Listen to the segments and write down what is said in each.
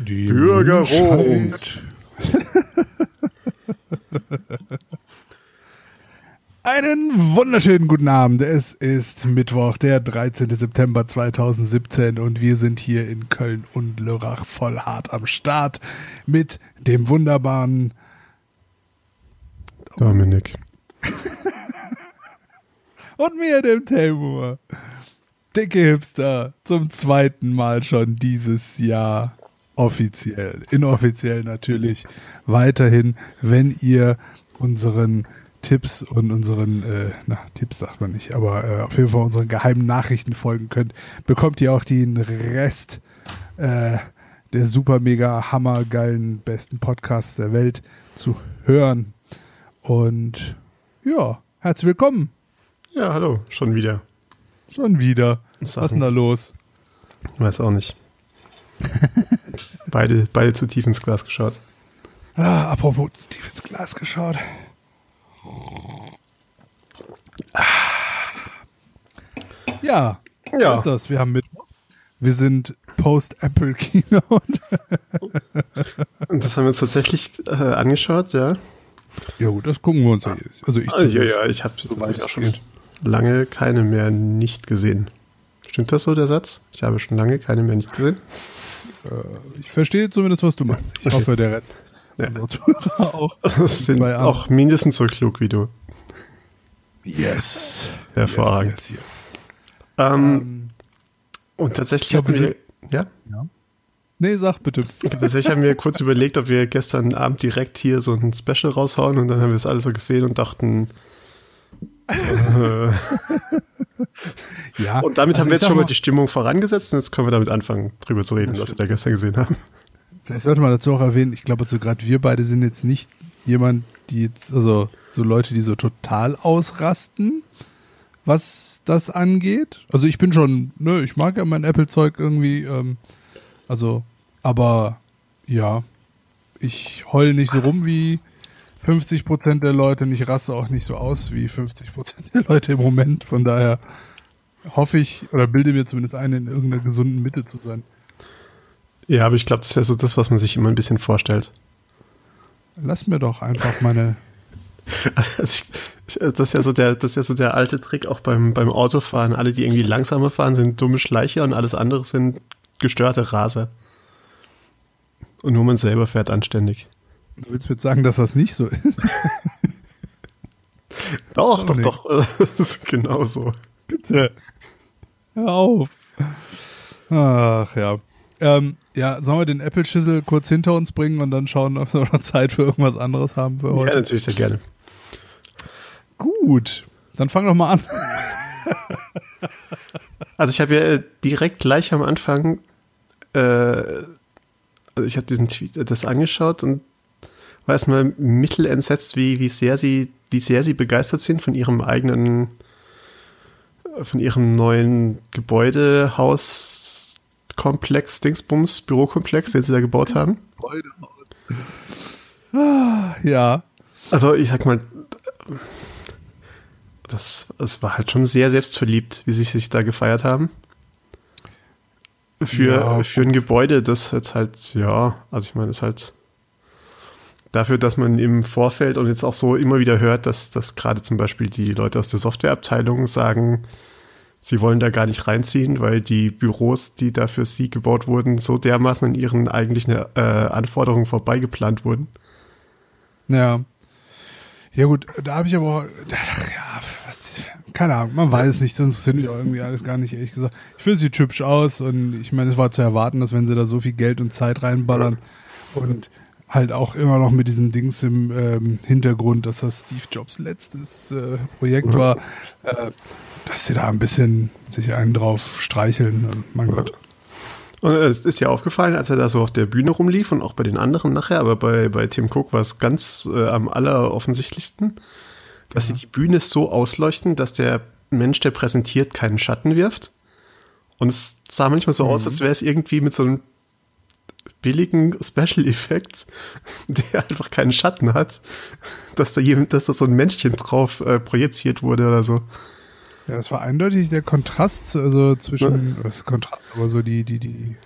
Die Bürgerrot. Einen wunderschönen guten Abend. Es ist Mittwoch, der 13. September 2017 und wir sind hier in Köln und Lörrach voll hart am Start mit dem wunderbaren Dominik. und mir, dem Telmur. Dicke Hipster zum zweiten Mal schon dieses Jahr offiziell, inoffiziell natürlich weiterhin, wenn ihr unseren Tipps und unseren, äh, na, Tipps sagt man nicht, aber äh, auf jeden Fall unseren geheimen Nachrichten folgen könnt, bekommt ihr auch den Rest äh, der super mega hammergeilen besten Podcasts der Welt zu hören. Und ja, herzlich willkommen. Ja, hallo, schon wieder. Schon wieder. Was ist denn da los? Weiß auch nicht. beide, beide zu tief ins Glas geschaut. Ah, apropos zu tief ins Glas geschaut. Ja, ja. ist das. Wir haben Mittwoch. Wir sind Post-Apple Keynote. Und das haben wir uns tatsächlich äh, angeschaut, ja. Ja gut, das gucken wir uns ja jedes Also ich ah, ja, ja, ich habe so auch schon lange keine mehr nicht gesehen. Stimmt das so, der Satz? Ich habe schon lange keine mehr nicht gesehen. Äh, ich verstehe zumindest, was du meinst. Ich okay. hoffe, der Rest. Ja. auch. Das sind auch mindestens so klug wie du. Yes. Hervorragend. Yes, yes, yes. Ähm, ähm, und tatsächlich haben wir, ja? ja? Nee, sag bitte. Tatsächlich haben wir kurz überlegt, ob wir gestern Abend direkt hier so ein Special raushauen und dann haben wir es alles so gesehen und dachten, äh, ja. Und damit also haben wir jetzt schon mal die Stimmung vorangesetzt und jetzt können wir damit anfangen, drüber zu reden, was wir da gestern gesehen haben. Vielleicht sollte man dazu auch erwähnen, ich glaube, also gerade wir beide sind jetzt nicht jemand, die jetzt, also so Leute, die so total ausrasten, was das angeht. Also ich bin schon, ne, ich mag ja mein Apple-Zeug irgendwie, ähm, also, aber ja, ich heule nicht so rum wie 50 Prozent der Leute und ich raste auch nicht so aus wie 50 Prozent der Leute im Moment. Von daher hoffe ich oder bilde mir zumindest ein, in irgendeiner gesunden Mitte zu sein. Ja, aber ich glaube, das ist ja so das, was man sich immer ein bisschen vorstellt. Lass mir doch einfach meine. das ist ja so der, das ist ja so der alte Trick auch beim, beim Autofahren. Alle, die irgendwie langsamer fahren, sind dumme Schleicher und alles andere sind gestörte Raser. Und nur man selber fährt anständig. Du willst mir sagen, dass das nicht so ist? doch, doch, doch. Das ist genau so. Bitte. Hör auf. Ach ja. Ähm, ja, sollen wir den Apple-Schüssel kurz hinter uns bringen und dann schauen, ob wir noch Zeit für irgendwas anderes haben für heute? Ja, natürlich sehr gerne. Gut, dann fang doch mal an. also ich habe ja äh, direkt gleich am Anfang, äh, also ich habe diesen Tweet das angeschaut und war erstmal mittelentsetzt, wie, wie sehr sie, wie sehr sie begeistert sind von ihrem eigenen, von ihrem neuen Gebäudehaus Komplex, Dingsbums, Bürokomplex, den sie da gebaut haben. Ja. Also ich sag mal, das, das war halt schon sehr selbstverliebt, wie sie sich da gefeiert haben. Für, ja. für ein Gebäude, das jetzt halt, ja, also ich meine, es ist halt dafür, dass man im Vorfeld und jetzt auch so immer wieder hört, dass, dass gerade zum Beispiel die Leute aus der Softwareabteilung sagen, sie wollen da gar nicht reinziehen, weil die Büros, die da für sie gebaut wurden, so dermaßen an ihren eigentlichen äh, Anforderungen vorbeigeplant wurden. Ja. Ja gut, da habe ich aber auch, ja, was, keine Ahnung, man weiß es nicht, sonst sind mich auch irgendwie alles gar nicht, ehrlich gesagt. Ich finde, es sieht hübsch aus und ich meine, es war zu erwarten, dass wenn sie da so viel Geld und Zeit reinballern und halt auch immer noch mit diesem Dings im ähm, Hintergrund, dass das Steve Jobs letztes äh, Projekt ja. war, äh, dass sie da ein bisschen sich einen drauf streicheln. Mein Gott. Und es ist ja aufgefallen, als er da so auf der Bühne rumlief und auch bei den anderen nachher, aber bei, bei Tim Cook war es ganz äh, am alleroffensichtlichsten, dass ja. sie die Bühne so ausleuchten, dass der Mensch, der präsentiert, keinen Schatten wirft. Und es sah manchmal so mhm. aus, als wäre es irgendwie mit so einem billigen Special Effekt, der einfach keinen Schatten hat, dass da jemand, dass da so ein Männchen drauf äh, projiziert wurde oder so. Ja, das war eindeutig der Kontrast, also zwischen, ja. was Kontrast, aber so die, die, die,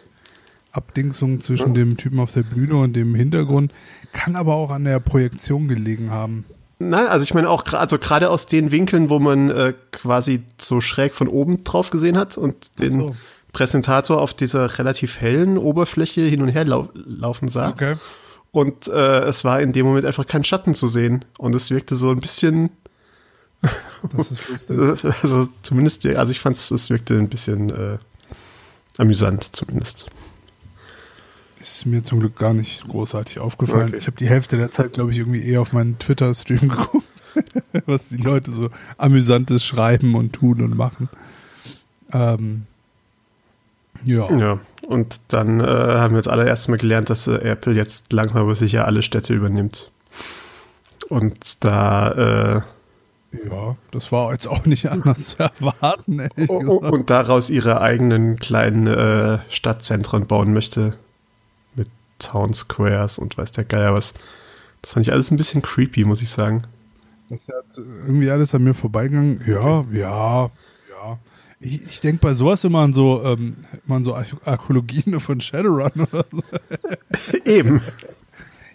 Abdingsung zwischen dem Typen auf der Bühne und dem Hintergrund. Kann aber auch an der Projektion gelegen haben. Nein, also ich meine auch gerade also gerade aus den Winkeln, wo man äh, quasi so schräg von oben drauf gesehen hat und den so. Präsentator auf dieser relativ hellen Oberfläche hin und her lau laufen sah. Okay. Und äh, es war in dem Moment einfach kein Schatten zu sehen. Und es wirkte so ein bisschen, Das ist lustig. also zumindest, also ich fand es, es wirkte ein bisschen äh, amüsant zumindest. Ist mir zum Glück gar nicht großartig aufgefallen. Okay. Ich habe die Hälfte der Zeit, glaube ich, irgendwie eher auf meinen Twitter-Stream geguckt, was die Leute so amüsantes schreiben und tun und machen. Ähm, ja. Ja, und dann äh, haben wir jetzt alle erstmal gelernt, dass äh, Apple jetzt langsam aber sicher alle Städte übernimmt. Und da äh, ja, das war jetzt auch nicht anders zu erwarten, ehrlich gesagt. und daraus ihre eigenen kleinen äh, Stadtzentren bauen möchte. Mit Town Squares und weiß der Geier was. Das fand ich alles ein bisschen creepy, muss ich sagen. Das ist ja irgendwie alles an mir vorbeigegangen. Ja, ja, ja. Ich, ich denke bei sowas immer an so, ähm, immer an so Archäologien von Shadowrun oder so. Eben.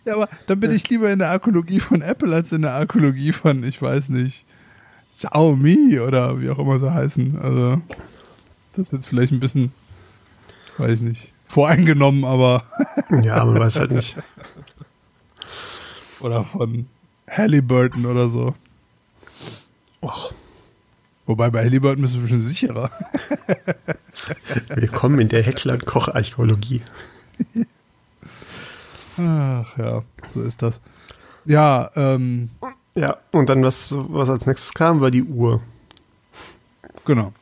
Ja, aber dann bin ich lieber in der Archäologie von Apple als in der Archäologie von, ich weiß nicht, Xiaomi oder wie auch immer sie heißen. Also, das ist jetzt vielleicht ein bisschen, weiß ich nicht, voreingenommen, aber, Ja, man weiß halt nicht. oder von Halliburton oder so. Och, Wobei bei Halliburton bist du ein bisschen sicherer. willkommen in der Heckland-Koch-Archäologie. Ach ja, so ist das. Ja, ähm, Ja, und dann, was, was als nächstes kam, war die Uhr. genau.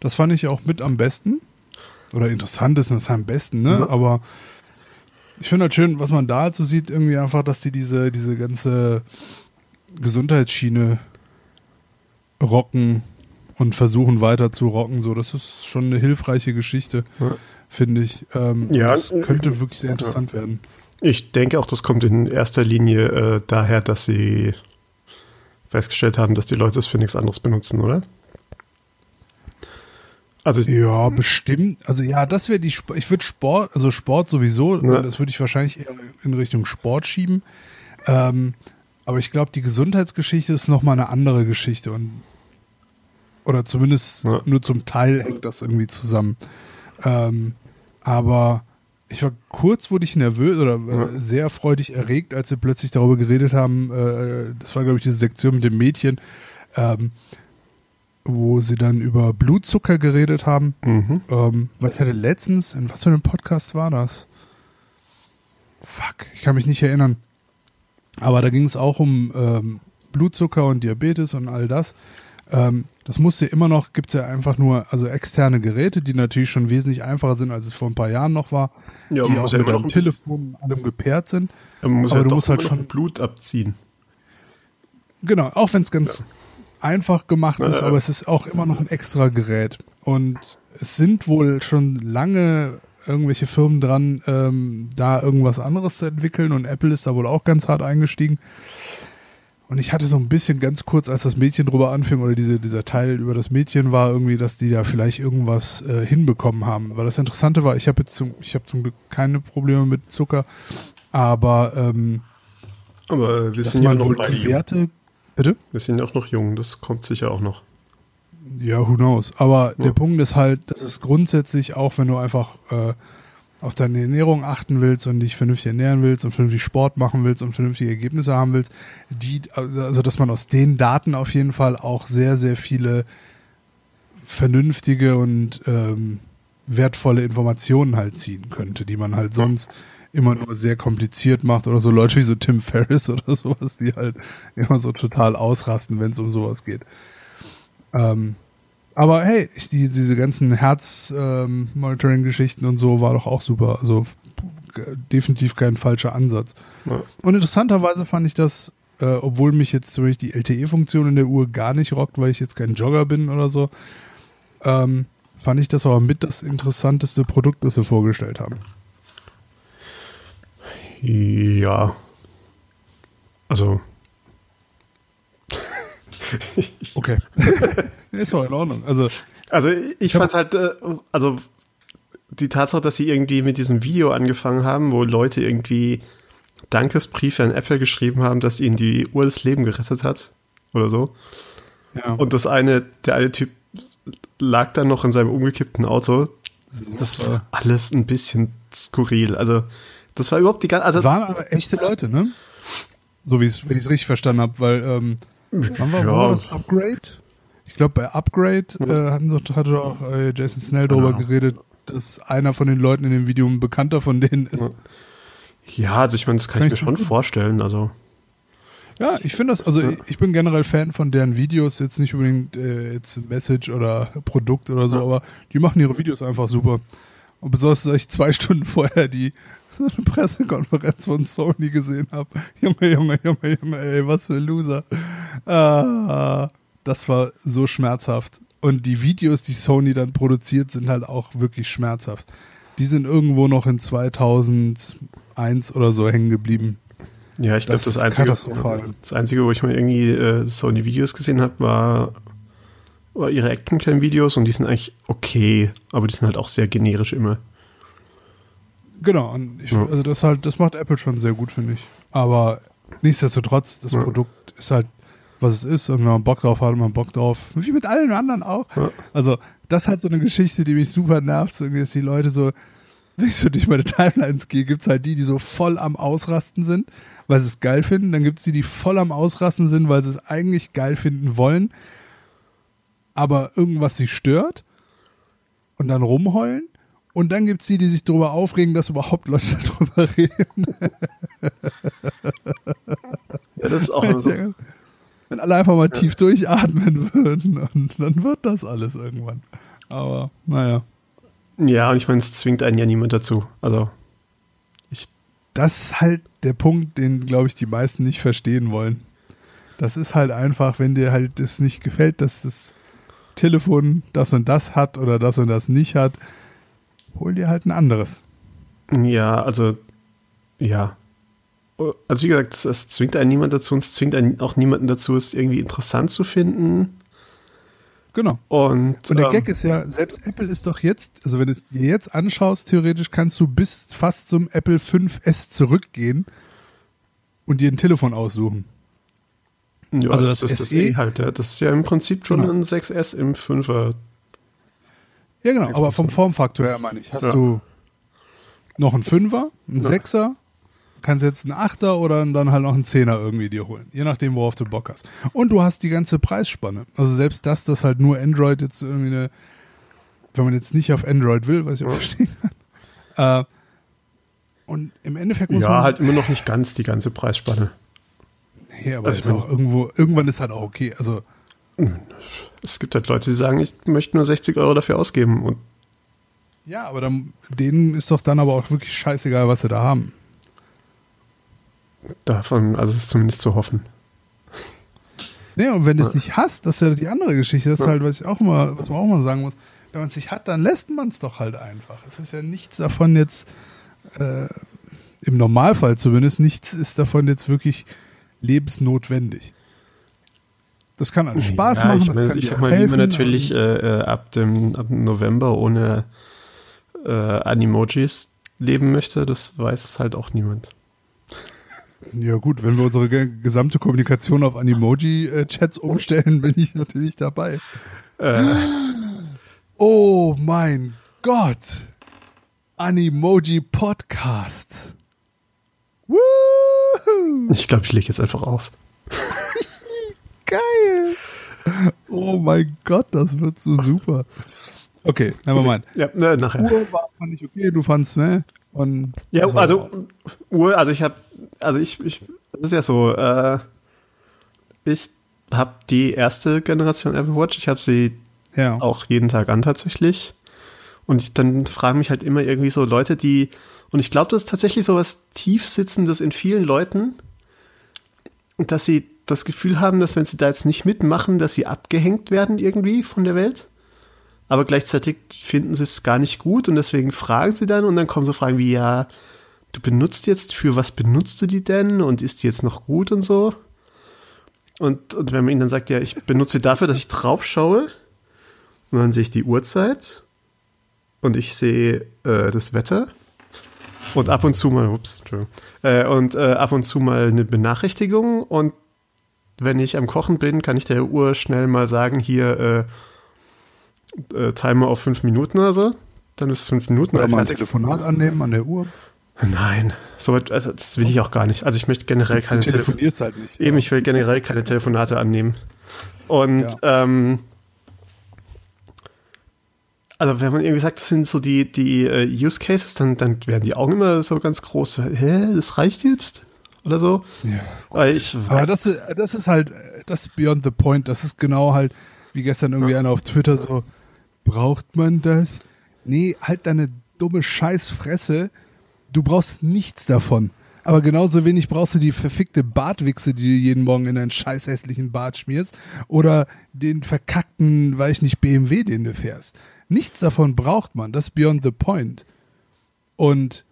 Das fand ich auch mit am besten. Oder interessant ist das am besten, ne? Ja. Aber ich finde halt schön, was man da halt sieht, irgendwie einfach, dass die diese, diese ganze Gesundheitsschiene rocken und versuchen weiter zu rocken. So, das ist schon eine hilfreiche Geschichte, Ja. finde ich. Ähm, Ja. Das könnte wirklich sehr interessant werden. Ich denke auch, das kommt in erster Linie äh, daher, dass sie festgestellt haben, dass die Leute es für nichts anderes benutzen, oder? Also, Ja, bestimmt. Also ja, das wäre die Sp ich würde Sport, also Sport sowieso, Ja. das würde ich wahrscheinlich eher in Richtung Sport schieben. Ähm, aber ich glaube, die Gesundheitsgeschichte ist nochmal eine andere Geschichte und oder zumindest Ja. nur zum Teil hängt das irgendwie zusammen. Ähm, aber ich war kurz wurde ich nervös oder Ja. sehr freudig erregt, als sie plötzlich darüber geredet haben. Äh, das war glaube ich diese Sektion mit dem Mädchen. Ähm, wo sie dann über Blutzucker geredet haben. mhm. Ähm, weil ich hatte letztens, in was für einem Podcast war das? Fuck, ich kann mich nicht erinnern. Aber da ging es auch um ähm, Blutzucker und Diabetes und all das. Ähm, das musste immer noch, gibt es ja einfach nur, also externe Geräte, die natürlich schon wesentlich einfacher sind, als es vor ein paar Jahren noch war, Ja, die man auch muss ja mit immer noch ein Telefon allem gepaart sind. man muss aber ja du musst halt schon- Blut abziehen. Genau, auch wenn es ganz einfach gemacht ist, Ja, ja. aber es ist auch immer noch ein extra Gerät. Und es sind wohl schon lange irgendwelche Firmen dran, ähm, da irgendwas anderes zu entwickeln und Apple ist da wohl auch ganz hart eingestiegen. Und ich hatte so ein bisschen ganz kurz, als das Mädchen drüber anfing oder diese, dieser Teil über das Mädchen war, irgendwie, dass die da vielleicht irgendwas äh, hinbekommen haben. Weil das Interessante war, ich habe jetzt zum, ich habe zum Glück keine Probleme mit Zucker, aber ähm, Aber wir dass sind ja noch die jung. Werte. Bitte? Wir sind ja auch noch jung, das kommt sicher auch noch. Ja, who knows. Aber Ja. der Punkt ist halt, dass es grundsätzlich auch, wenn du einfach äh, auf deine Ernährung achten willst und dich vernünftig ernähren willst und vernünftig Sport machen willst und vernünftige Ergebnisse haben willst, die, also dass man aus den Daten auf jeden Fall auch sehr, sehr viele vernünftige und ähm, wertvolle Informationen halt ziehen könnte, die man halt sonst immer nur sehr kompliziert macht oder so Leute wie so Tim Ferriss oder sowas, die halt immer so total ausrasten, wenn es um sowas geht. Ähm, aber hey, ich, die, diese ganzen Herz-Monitoring-Geschichten und so war doch auch super. Also definitiv kein falscher Ansatz. Ja. Und interessanterweise fand ich das, äh, obwohl mich jetzt zum Beispiel die LTE-Funktion in der Uhr gar nicht rockt, weil ich jetzt kein Jogger bin oder so, ähm, fand ich das aber mit das interessanteste Produkt, das wir vorgestellt haben. Ja. Also, Okay. Ist doch in Ordnung. Also, also ich hab- fand halt, äh, also die Tatsache, dass sie irgendwie mit diesem Video angefangen haben, wo Leute irgendwie Dankesbriefe an Apple geschrieben haben, dass ihnen die Uhr das Leben gerettet hat oder so. Ja. Und das eine, der eine Typ lag dann noch in seinem umgekippten Auto. Das war alles ein bisschen skurril. Also, das war überhaupt die ganze. Also, das waren aber echte Leute, ne? So wie ich es richtig verstanden habe, weil ähm, wann war, Ja. wo war das Upgrade? Ich glaube, bei Upgrade äh, hatte auch äh, Jason Snell darüber Genau. geredet, dass einer von den Leuten in dem Video ein Bekannter von denen ist. ja, also ich meine, das kann, Kann ich mir schon vorstellen. Also, Ja, ich finde das, also ich- ich bin generell Fan von deren Videos, jetzt nicht unbedingt äh, jetzt Message oder Produkt oder so, Ja. aber die machen ihre Videos einfach super. Und besonders, dass ich zwei Stunden vorher die Pressekonferenz von Sony gesehen habe. Junge, Junge, Junge, Junge, ey, was für ein Loser. Ah, das war so schmerzhaft. Und die Videos, die Sony dann produziert, sind halt auch wirklich schmerzhaft. Die sind irgendwo noch in 2001 oder so hängen geblieben. ja, ich glaube, Das das, Einzige, das Einzige, wo ich mal irgendwie äh, Sony-Videos gesehen habe, war, war ihre Actioncam-Videos und die sind eigentlich okay, aber die sind halt auch sehr generisch immer. Genau, und ich, Ja. also das halt, das macht Apple schon sehr gut, finde ich. Aber nichtsdestotrotz, das Ja. Produkt ist halt, was es ist, und wenn man Bock drauf hat, hat man Bock drauf. Wie mit allen anderen auch. Ja. Also, das halt so eine Geschichte, die mich super nervt, so irgendwie, dass die Leute so, wenn ich so durch meine Timelines gehe, gibt's halt die, die so voll am Ausrasten sind, weil sie es geil finden. Dann gibt's die, die voll am Ausrasten sind, weil sie es eigentlich geil finden wollen, aber irgendwas sie stört und dann rumheulen. Und dann gibt's die, die sich darüber aufregen, dass überhaupt Leute darüber reden. Ja, das ist auch so. Wenn alle einfach mal tief durchatmen würden und dann wird das alles irgendwann. Aber naja, Ja, und ich meine, es zwingt einen ja niemand dazu. Also, ich, das ist halt der Punkt, den, glaube ich, die meisten nicht verstehen wollen. Das ist halt einfach, wenn dir halt das nicht gefällt, dass das Telefon das und das hat oder das und das nicht hat, hol dir halt ein anderes. ja, also, ja. Also, wie gesagt, es, es zwingt einen niemand dazu und es zwingt einen auch niemanden dazu, es irgendwie interessant zu finden. Genau. Und, Und der ähm, Gag ist ja, selbst Apple ist doch jetzt, also wenn du es dir jetzt anschaust, theoretisch kannst du bis fast zum Apple 5S zurückgehen und dir ein Telefon aussuchen. Ja, also das, das ist das SE eh halt. Ja. Das ist ja im Prinzip schon Genau. ein 6S im 5er. Ja, genau, aber vom Formfaktor her meine ich. Hast Ja. du noch einen Fünfer, einen Ja. Sechser, kannst jetzt einen Achter oder dann halt noch einen Zehner irgendwie dir holen. Je nachdem, worauf du Bock hast. Und du hast die ganze Preisspanne. Also selbst das, dass halt nur Android jetzt irgendwie eine, wenn man jetzt nicht auf Android will, was ich auch Ja. verstehen kann. Äh, und im Endeffekt muss Ja, man halt immer noch nicht ganz die ganze Preisspanne. Nee, aber Also ich auch meine- irgendwo, irgendwann ist halt auch okay. Also, Es gibt halt Leute, die sagen, ich möchte nur 60 Euro dafür ausgeben. Und ja, aber dann, denen ist doch dann aber auch wirklich scheißegal, was sie da haben. davon, also es ist zumindest zu hoffen. Nee, und wenn du es nicht hast, das ist ja die andere Geschichte. Das ist Ja. halt, was ich auch immer, was man auch mal sagen muss. Wenn man es nicht hat, dann lässt man es doch halt einfach. Es ist ja nichts davon jetzt, äh, im Normalfall zumindest, nichts ist davon jetzt wirklich lebensnotwendig. Das kann alles Spaß Ja, machen, ich, meine, ich sag mal, wie man natürlich äh, äh, ab, dem, ab dem November ohne äh, Animojis leben möchte, das weiß halt auch niemand. Ja gut, wenn wir unsere ge gesamte Kommunikation auf Animoji-Chats umstellen, bin ich natürlich dabei. Äh, Oh mein Gott! Animoji Podcast. Ich glaube, ich lege jetzt einfach auf. Geil! Oh mein Gott, das wird so super. Okay, never mind. Ja, ne, nachher. Uhr war, fand ich okay, du fandst, ne? Und Ja, also war- Uhr, also ich habe, also ich, ich, das ist ja so, äh, ich habe die erste Generation Apple Watch, ich habe sie ja. auch jeden Tag an tatsächlich. Und ich, dann fragen mich halt immer irgendwie so Leute, die, und ich glaube, das ist tatsächlich so was Tiefsitzendes in vielen Leuten, dass sie das Gefühl haben, dass wenn sie da jetzt nicht mitmachen, dass sie abgehängt werden irgendwie von der Welt. Aber gleichzeitig finden sie es gar nicht gut und deswegen fragen sie dann und dann kommen so Fragen wie, ja, du benutzt jetzt, für was benutzt du die denn und ist die jetzt noch gut und so? Und, und wenn man ihnen dann sagt, ja, ich benutze dafür, dass ich drauf schaue, und dann sehe ich die Uhrzeit und ich sehe äh, das Wetter und ab und zu mal, ups, äh, und äh, ab und zu mal eine Benachrichtigung und wenn ich am Kochen bin, kann ich der Uhr schnell mal sagen, hier äh, äh, Timer auf fünf Minuten oder so. Dann ist es fünf Minuten. Oder mal ein Telefonat annehmen an der Uhr. Nein, so also das will ich auch gar nicht. Also ich möchte generell keine Du telefonierst halt nicht. Eben, ich will generell keine Telefonate annehmen. Und ähm, also wenn man irgendwie sagt, das sind so die, die uh, Use Cases, dann, dann werden die Augen immer so ganz groß. Hä, das reicht jetzt? Oder so? Ja. Weil ich weiß, Aber das ist, das ist halt, das ist beyond the point. Das ist genau halt, wie gestern irgendwie einer auf Twitter so, braucht man das? Nee, halt deine dumme Scheißfresse. Du brauchst nichts davon. Aber genauso wenig brauchst du die verfickte Bartwichse, die du jeden Morgen in deinen scheiß hässlichen Bart schmierst. Oder den verkackten, weiß ich nicht, BMW, den du fährst. Nichts davon braucht man. Das ist beyond the point. Und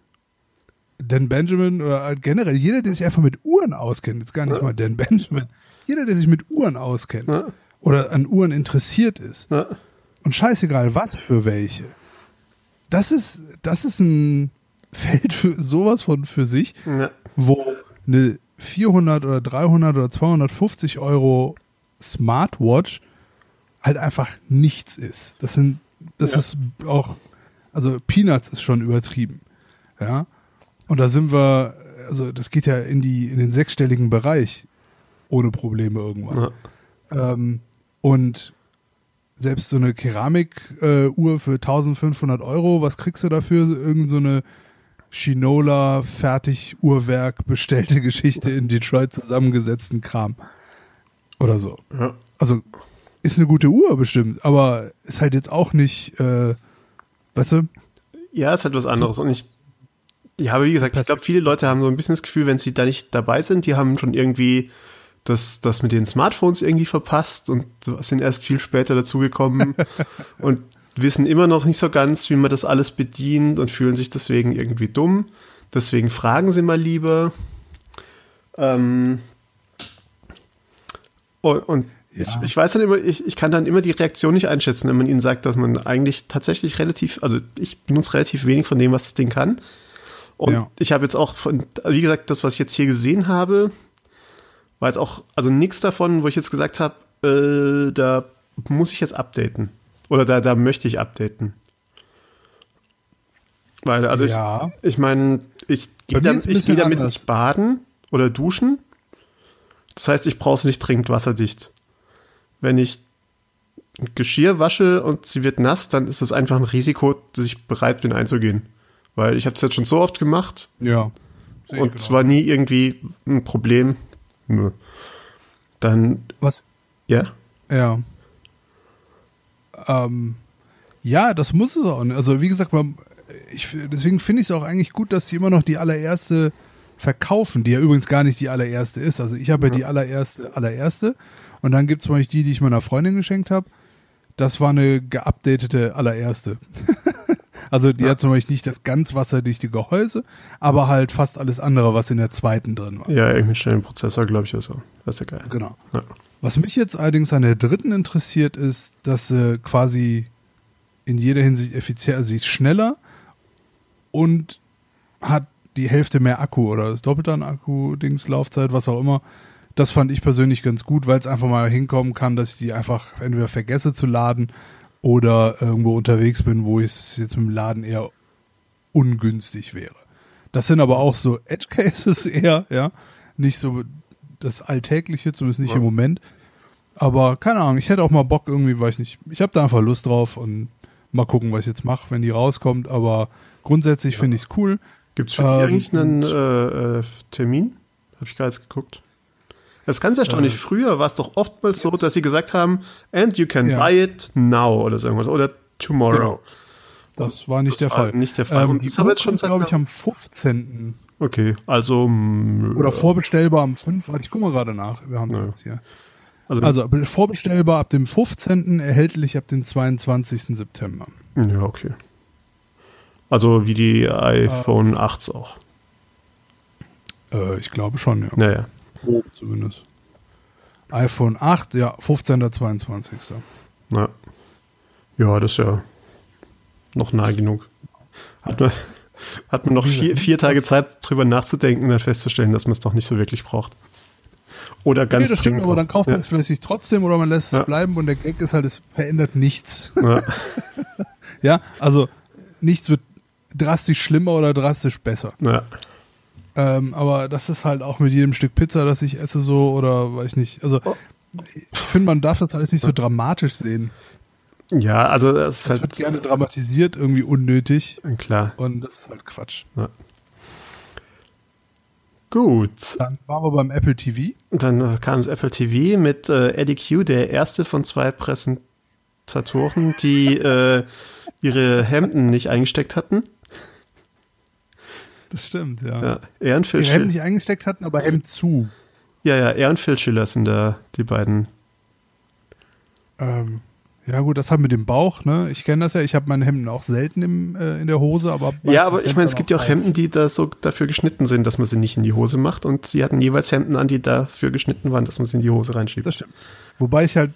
Dan Benjamin oder generell jeder, der sich einfach mit Uhren auskennt, jetzt gar nicht Ja. mal Dan Benjamin, jeder, der sich mit Uhren auskennt Ja. oder an Uhren interessiert ist ja, und scheißegal was für welche, das ist, das ist ein Feld für sowas von für sich, wo eine 400 oder 300 oder 250 Euro Smartwatch halt einfach nichts ist. Das sind, das Ja. ist auch, also Peanuts ist schon übertrieben. Ja. Und da sind wir, also das geht ja in die, in den sechsstelligen Bereich ohne Probleme irgendwann. ja. Ähm, und selbst so eine Keramikuhr für 1500 Euro, was kriegst du dafür? Irgend so eine Shinola Fertig-Uhrwerk bestellte Geschichte in Detroit zusammengesetzten Kram. Oder so. ja. Also ist eine gute Uhr bestimmt, aber ist halt jetzt auch nicht, äh, weißt du? Ja, ist halt was anderes. Und ich, ja, aber wie gesagt, ich glaube, viele Leute haben so ein bisschen das Gefühl, wenn sie da nicht dabei sind, die haben schon irgendwie das, das mit den Smartphones irgendwie verpasst und sind erst viel später dazugekommen und wissen immer noch nicht so ganz, wie man das alles bedient und fühlen sich deswegen irgendwie dumm. Deswegen fragen sie mal lieber. Ähm, und, und Ja. ich, ich weiß dann immer, ich, ich kann dann immer die Reaktion nicht einschätzen, wenn man ihnen sagt, dass man eigentlich tatsächlich relativ, also ich benutze relativ wenig von dem, was das Ding kann. Und Ja. ich habe jetzt auch von, wie gesagt, das, was ich jetzt hier gesehen habe, war jetzt auch, also nichts davon, wo ich jetzt gesagt habe, äh, da muss ich jetzt updaten. Oder da, da möchte ich updaten. Weil, also Ja. ich, ich meine, ich gehe Bei mir dam- ist ein ich geh damit nicht baden oder duschen. Das heißt, ich brauche es nicht dringend wasserdicht. Wenn ich ein Geschirr wasche und sie wird nass, dann ist das einfach ein Risiko, dass ich bereit bin einzugehen. Weil ich habe es jetzt schon so oft gemacht Ja. Und genau. es war nie irgendwie ein Problem. Nö. Dann, Was? ja, Ja. Ähm, ja, das muss es auch. Also wie gesagt, man, ich, deswegen finde ich es auch eigentlich gut, dass sie immer noch die allererste verkaufen, die ja übrigens gar nicht die allererste ist. Also ich habe ja die allererste, allererste. Und dann gibt es zum Beispiel die, die ich meiner Freundin geschenkt habe. Das war eine geupdatete allererste. also die Ja. hat zum Beispiel nicht das ganz wasserdichte Gehäuse, aber halt fast alles andere, was in der zweiten drin war. ja, irgendeinen schnellen Prozessor, glaube ich, oder so. Das ist ja geil. Genau. Ja. Was mich jetzt allerdings an der dritten interessiert, ist, dass sie quasi in jeder Hinsicht effizient, also sie ist schneller und hat die Hälfte mehr Akku oder das Doppelte an Akku, Dings, Laufzeit, was auch immer. Das fand ich persönlich ganz gut, weil es einfach mal hinkommen kann, dass ich die einfach entweder vergesse zu laden oder irgendwo unterwegs bin, wo es jetzt mit dem Laden eher ungünstig wäre. Das sind aber auch so Edge Cases eher, ja. Nicht so das Alltägliche, zumindest nicht Ja. im Moment. Aber keine Ahnung, ich hätte auch mal Bock irgendwie, weiß nicht. Ich habe da einfach Lust drauf und mal gucken, was ich jetzt mache, wenn die rauskommt. Aber grundsätzlich finde ich es cool. Gibt es für die Ähm, eigentlich einen äh, äh, Termin? Habe ich gerade geguckt. Das ist ganz erstaunlich. Äh, Früher war es doch oftmals so, dass sie gesagt haben, and you can Ja. buy it now oder so irgendwas. Oder tomorrow. Genau. Das war nicht Das der war Fall. nicht der Fall. Ähm, Und das haben jetzt schon seit glaube ich, am 15. Okay, also. mh, Oder vorbestellbar am 5. Warte, ich gucke mal gerade nach. Wir haben es Ja. jetzt hier. Also, Also vorbestellbar ab dem 15. erhältlich ab dem 22. September. ja, okay. Also wie die iPhone 8s auch. Äh, ich glaube schon, ja. Naja. Grob zumindest. iPhone 8, ja, 15. 22. Ja. ja, das ist ja. noch nah genug. Hat man, hat man noch vier, vier Tage Zeit, drüber nachzudenken und dann festzustellen, dass man es doch nicht so wirklich braucht. Oder ganz Nee, das stimmt, aber dann kauft man es ja. vielleicht trotzdem oder man lässt es Ja. bleiben und der Gag ist halt, es verändert nichts. Ja. ja, also nichts wird drastisch schlimmer oder drastisch besser. Ja. Ähm, aber das ist halt auch mit jedem Stück Pizza, das ich esse, so oder weiß ich nicht. Also ich finde, man darf das alles nicht so dramatisch sehen. ja, also das ist Es wird halt gerne dramatisiert, irgendwie unnötig. klar. Und das ist halt Quatsch. Gut. Dann waren wir beim Apple TV. Dann kam das Apple TV mit äh, Eddie Q, der erste von zwei Präsentatoren, die äh, ihre Hemden nicht eingesteckt hatten. Das stimmt, ja. Ja, Phil Die Hemd Schiller. nicht eingesteckt hatten, aber Hemd zu. Ja, ja, er und Phil Schiller sind da die beiden. Ähm, ja gut, das hat mit dem Bauch, ne? Ich kenne das ja. Ich habe meine Hemden auch selten im, äh, in der Hose, aber Ja, aber ich meine, es gibt ja auch. Hemden, die da so dafür geschnitten sind, dass man sie nicht in die Hose macht. Und sie hatten jeweils Hemden an, die dafür geschnitten waren, dass man sie in die Hose reinschiebt. Das stimmt. Wobei ich halt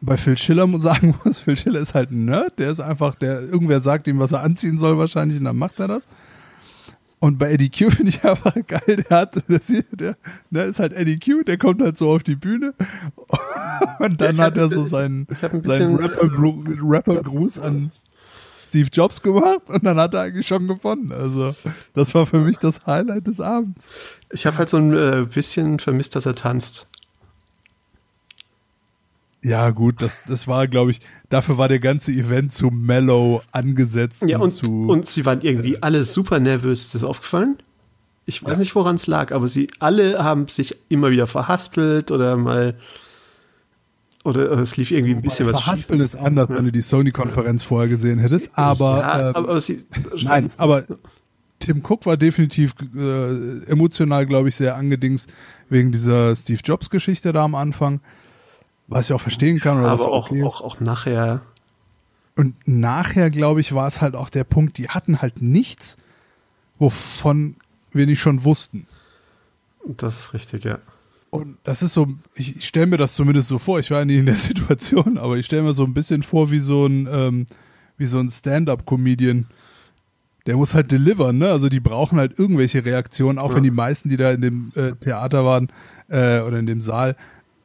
bei Phil Schiller sagen muss, Phil Schiller ist halt ein Nerd. Der ist einfach, der irgendwer sagt ihm, was er anziehen soll wahrscheinlich und dann macht er das. Und bei Eddie Q finde ich einfach geil, der hat, das hier, der, der ist halt Eddie Q, der kommt halt so auf die Bühne und dann Ich hat er so seinen, seinen bisschen- Rapper-Gru- Rapper-Gruß an Steve Jobs gemacht und dann hat er eigentlich schon gewonnen. Also das war für mich das Highlight des Abends. Ich habe halt so ein äh, bisschen vermisst, dass er tanzt. Ja, gut, das, das war, glaube ich, dafür war der ganze Event zu mellow angesetzt. Ja, und, zu. und sie waren irgendwie alle super nervös. Ist das aufgefallen? Ich weiß nicht, woran es lag, aber sie alle haben sich immer wieder verhaspelt oder mal. Oder, oder es lief irgendwie ein bisschen was schief. Verhaspeln ist anders, wenn du die Sony-Konferenz vorher gesehen hättest. Aber, ja, ähm, aber, aber sie, nein, aber Tim Cook war definitiv äh, emotional, glaube ich, sehr angedingst wegen dieser Steve Jobs-Geschichte da am Anfang. Was ich auch verstehen kann. Oder was aber auch, okay auch, auch nachher. Und nachher, glaube ich, war es halt auch der Punkt, die hatten halt nichts, wovon wir nicht schon wussten. Das ist richtig, ja. Und das ist so, ich, ich stelle mir das zumindest so vor, ich war ja nie in der Situation, aber ich stelle mir so ein bisschen vor wie so ein, ähm, wie so ein Stand-up-Comedian. Der muss halt delivern, ne? Also die brauchen halt irgendwelche Reaktionen, auch Ja. wenn die meisten, die da in dem äh, Theater waren äh, oder in dem Saal,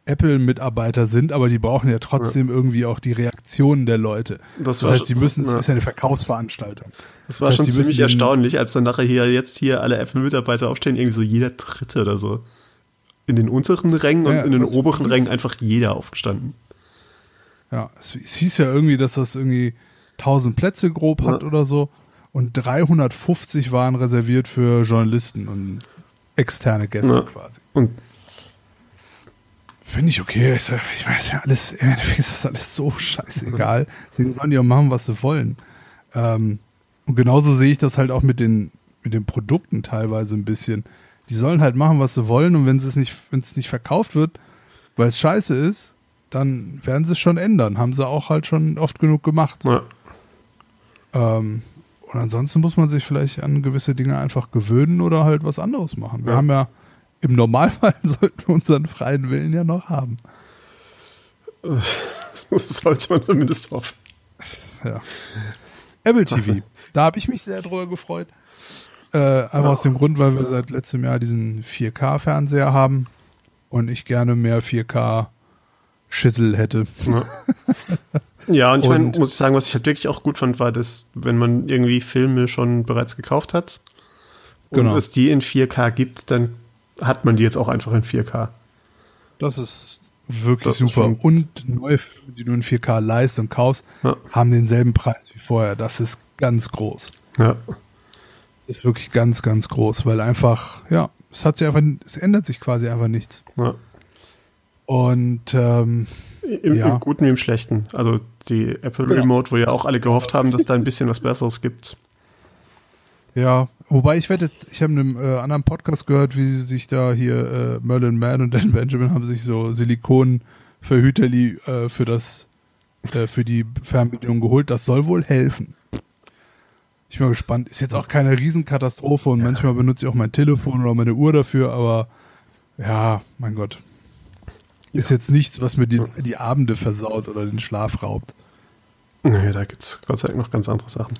Apple-Mitarbeiter sind, aber die brauchen ja trotzdem irgendwie auch die Reaktionen der Leute. Das Das, heißt, sie müssen, es ja. ist ja eine Verkaufsveranstaltung. Das war Das heißt, schon ziemlich erstaunlich, als dann nachher hier jetzt hier alle Apple-Mitarbeiter aufstehen, irgendwie so jeder Dritte oder so. In den unteren Rängen Ja, und in den oberen Rängen einfach jeder aufgestanden. Ja, es, es hieß ja irgendwie, dass das irgendwie 1000 Plätze grob hat Ja. oder so. Und 350 waren reserviert für Journalisten und externe Gäste Ja. quasi. Und Finde ich okay. Ich, weiß ja alles, im Endeffekt ist das alles so scheißegal. Deswegen sollen die auch machen, was sie wollen. Ähm, und genauso sehe ich das halt auch mit den, mit den Produkten teilweise ein bisschen. Die sollen halt machen, was sie wollen und wenn es nicht, wenn es nicht verkauft wird, weil es scheiße ist, dann werden sie es schon ändern. Haben sie auch halt schon oft genug gemacht. ja, Ähm, und ansonsten muss man sich vielleicht an gewisse Dinge einfach gewöhnen oder halt was anderes machen. Wir Ja. haben ja im Normalfall sollten wir unseren freien Willen ja noch haben. das sollte man zumindest hoffen. Ja. Apple TV. Da habe ich mich sehr drüber gefreut. Äh, einfach aus dem Grund, weil wir seit letztem Jahr diesen 4K-Fernseher haben und ich gerne mehr 4K-Schüssel hätte. Ja, ja und ich meine, muss ich sagen, was ich halt wirklich auch gut fand, war, dass, wenn man irgendwie Filme schon bereits gekauft hat und Genau. es die in 4K gibt, dann hat man die jetzt auch einfach in 4K. Das ist wirklich Das ist super. schon- und neue Filme, die du in 4K leist und kaufst, Ja. haben denselben Preis wie vorher. Das ist ganz groß. Ja, Das ist wirklich ganz, ganz groß, weil einfach, ja, es hat sich einfach, es ändert sich quasi einfach nichts. ja. Und ähm, Im, Ja. Im Guten wie im Schlechten. Also die Apple Genau. Remote, wo ja auch alle gehofft haben, dass da ein bisschen was Besseres gibt. Ja, wobei ich wette, ich habe in einem äh, anderen Podcast gehört, wie sie sich da hier äh, Merlin Mann und Dan Benjamin haben sich so Silikonverhüterli äh, für das äh, für die Fernbedienung geholt. Das soll wohl helfen. Ich bin mal gespannt. Ist jetzt auch keine Riesenkatastrophe und manchmal benutze ich auch mein Telefon oder meine Uhr dafür, aber ja, mein Gott. Ist jetzt nichts, was mir die, die Abende versaut oder den Schlaf raubt. Nee, da gibt es Gott sei Dank noch ganz andere Sachen.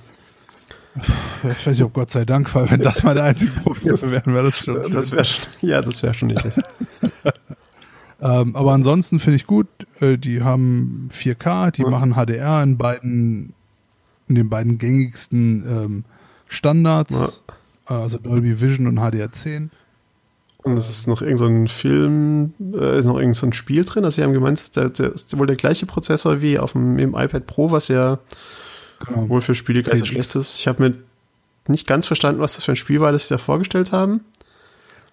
Ich weiß nicht, ob Gott sei Dank, weil wenn das meine einzigen Probleme wären, wäre das schon. Das wäre schon, ja, das wäre schon niedlich. ähm, aber ansonsten finde ich gut, äh, die haben 4K, die Ja. machen HDR in beiden, in den beiden gängigsten ähm, Standards, äh, also Dolby Vision und HDR10. Und es ist noch irgend so ein Film, äh, ist noch irgend so ein Spiel drin. Also sie haben gemeint, der ist wohl der gleiche Prozessor wie auf dem iPad Pro, was ja Genau. wohl für Spiele gleich so 10X. schlecht ist. Ich habe mir nicht ganz verstanden, was das für ein Spiel war, das sie da vorgestellt haben.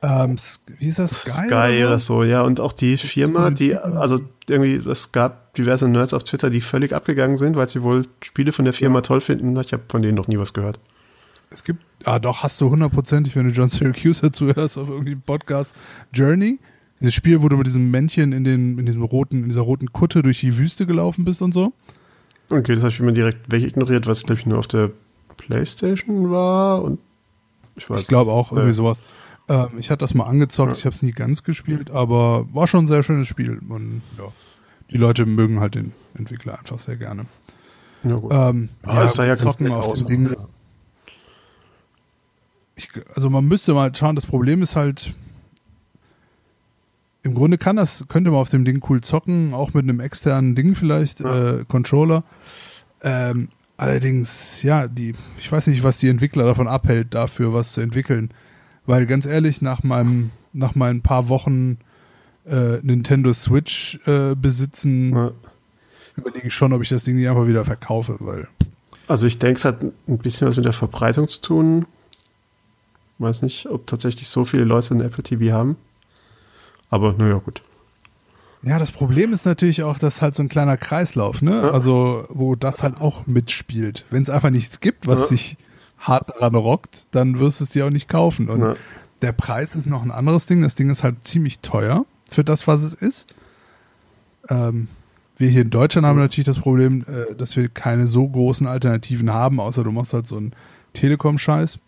Ähm, wie ist das? Sky, Sky oder so? ja. Und auch die Firma, die, also irgendwie, es gab diverse Nerds auf Twitter, die völlig abgegangen sind, weil sie wohl Spiele von der Firma toll finden. Ich habe von denen noch nie was gehört. Es gibt, ah doch, hast du hundertprozentig, wenn du John Syracuse dazu hörst auf irgendeinem Podcast, Journey. Dieses Spiel, wo du mit diesem Männchen in, den, in diesem roten, in dieser roten Kutte durch die Wüste gelaufen bist und so. Okay, das habe ich mir direkt wegignoriert, was glaube ich nur auf der Playstation war und ich weiß Ich glaube auch, irgendwie Ja. sowas. Ähm, ich hatte das mal angezockt, Ja. ich habe es nie ganz gespielt, aber war schon ein sehr schönes Spiel. Und ja, die Leute mögen halt den Entwickler einfach sehr gerne. Ja, gut. Ähm, Ah, es sah ja ganz nett auf aus. dem Ding. Ich, also man müsste mal schauen, das Problem ist halt, im Grunde kann das, könnte man auf dem Ding cool zocken, auch mit einem externen Ding vielleicht, Ja. äh, Controller. Ähm, allerdings, ja, die, ich weiß nicht, was die Entwickler davon abhält, dafür was zu entwickeln. Weil ganz ehrlich, nach meinem, nach meinen paar Wochen äh, Nintendo Switch äh, besitzen, Ja. überlege ich schon, ob ich das Ding nicht einfach wieder verkaufe, weil Also ich denke, es hat ein bisschen was mit der Verbreitung zu tun. Weiß nicht, ob tatsächlich so viele Leute ein Apple TV haben. Aber naja, gut. Ja, das Problem ist natürlich auch, dass halt so ein kleiner Kreislauf, ne? Ja. Also, wo das halt auch mitspielt. Wenn es einfach nichts gibt, was Ja. sich hart daran rockt, dann wirst du es dir auch nicht kaufen. Und Ja. der Preis ist noch ein anderes Ding. Das Ding ist halt ziemlich teuer für das, was es ist. Ähm, wir hier in Deutschland haben natürlich das Problem, äh, dass wir keine so großen Alternativen haben, außer du machst halt so einen Telekom-Scheiß.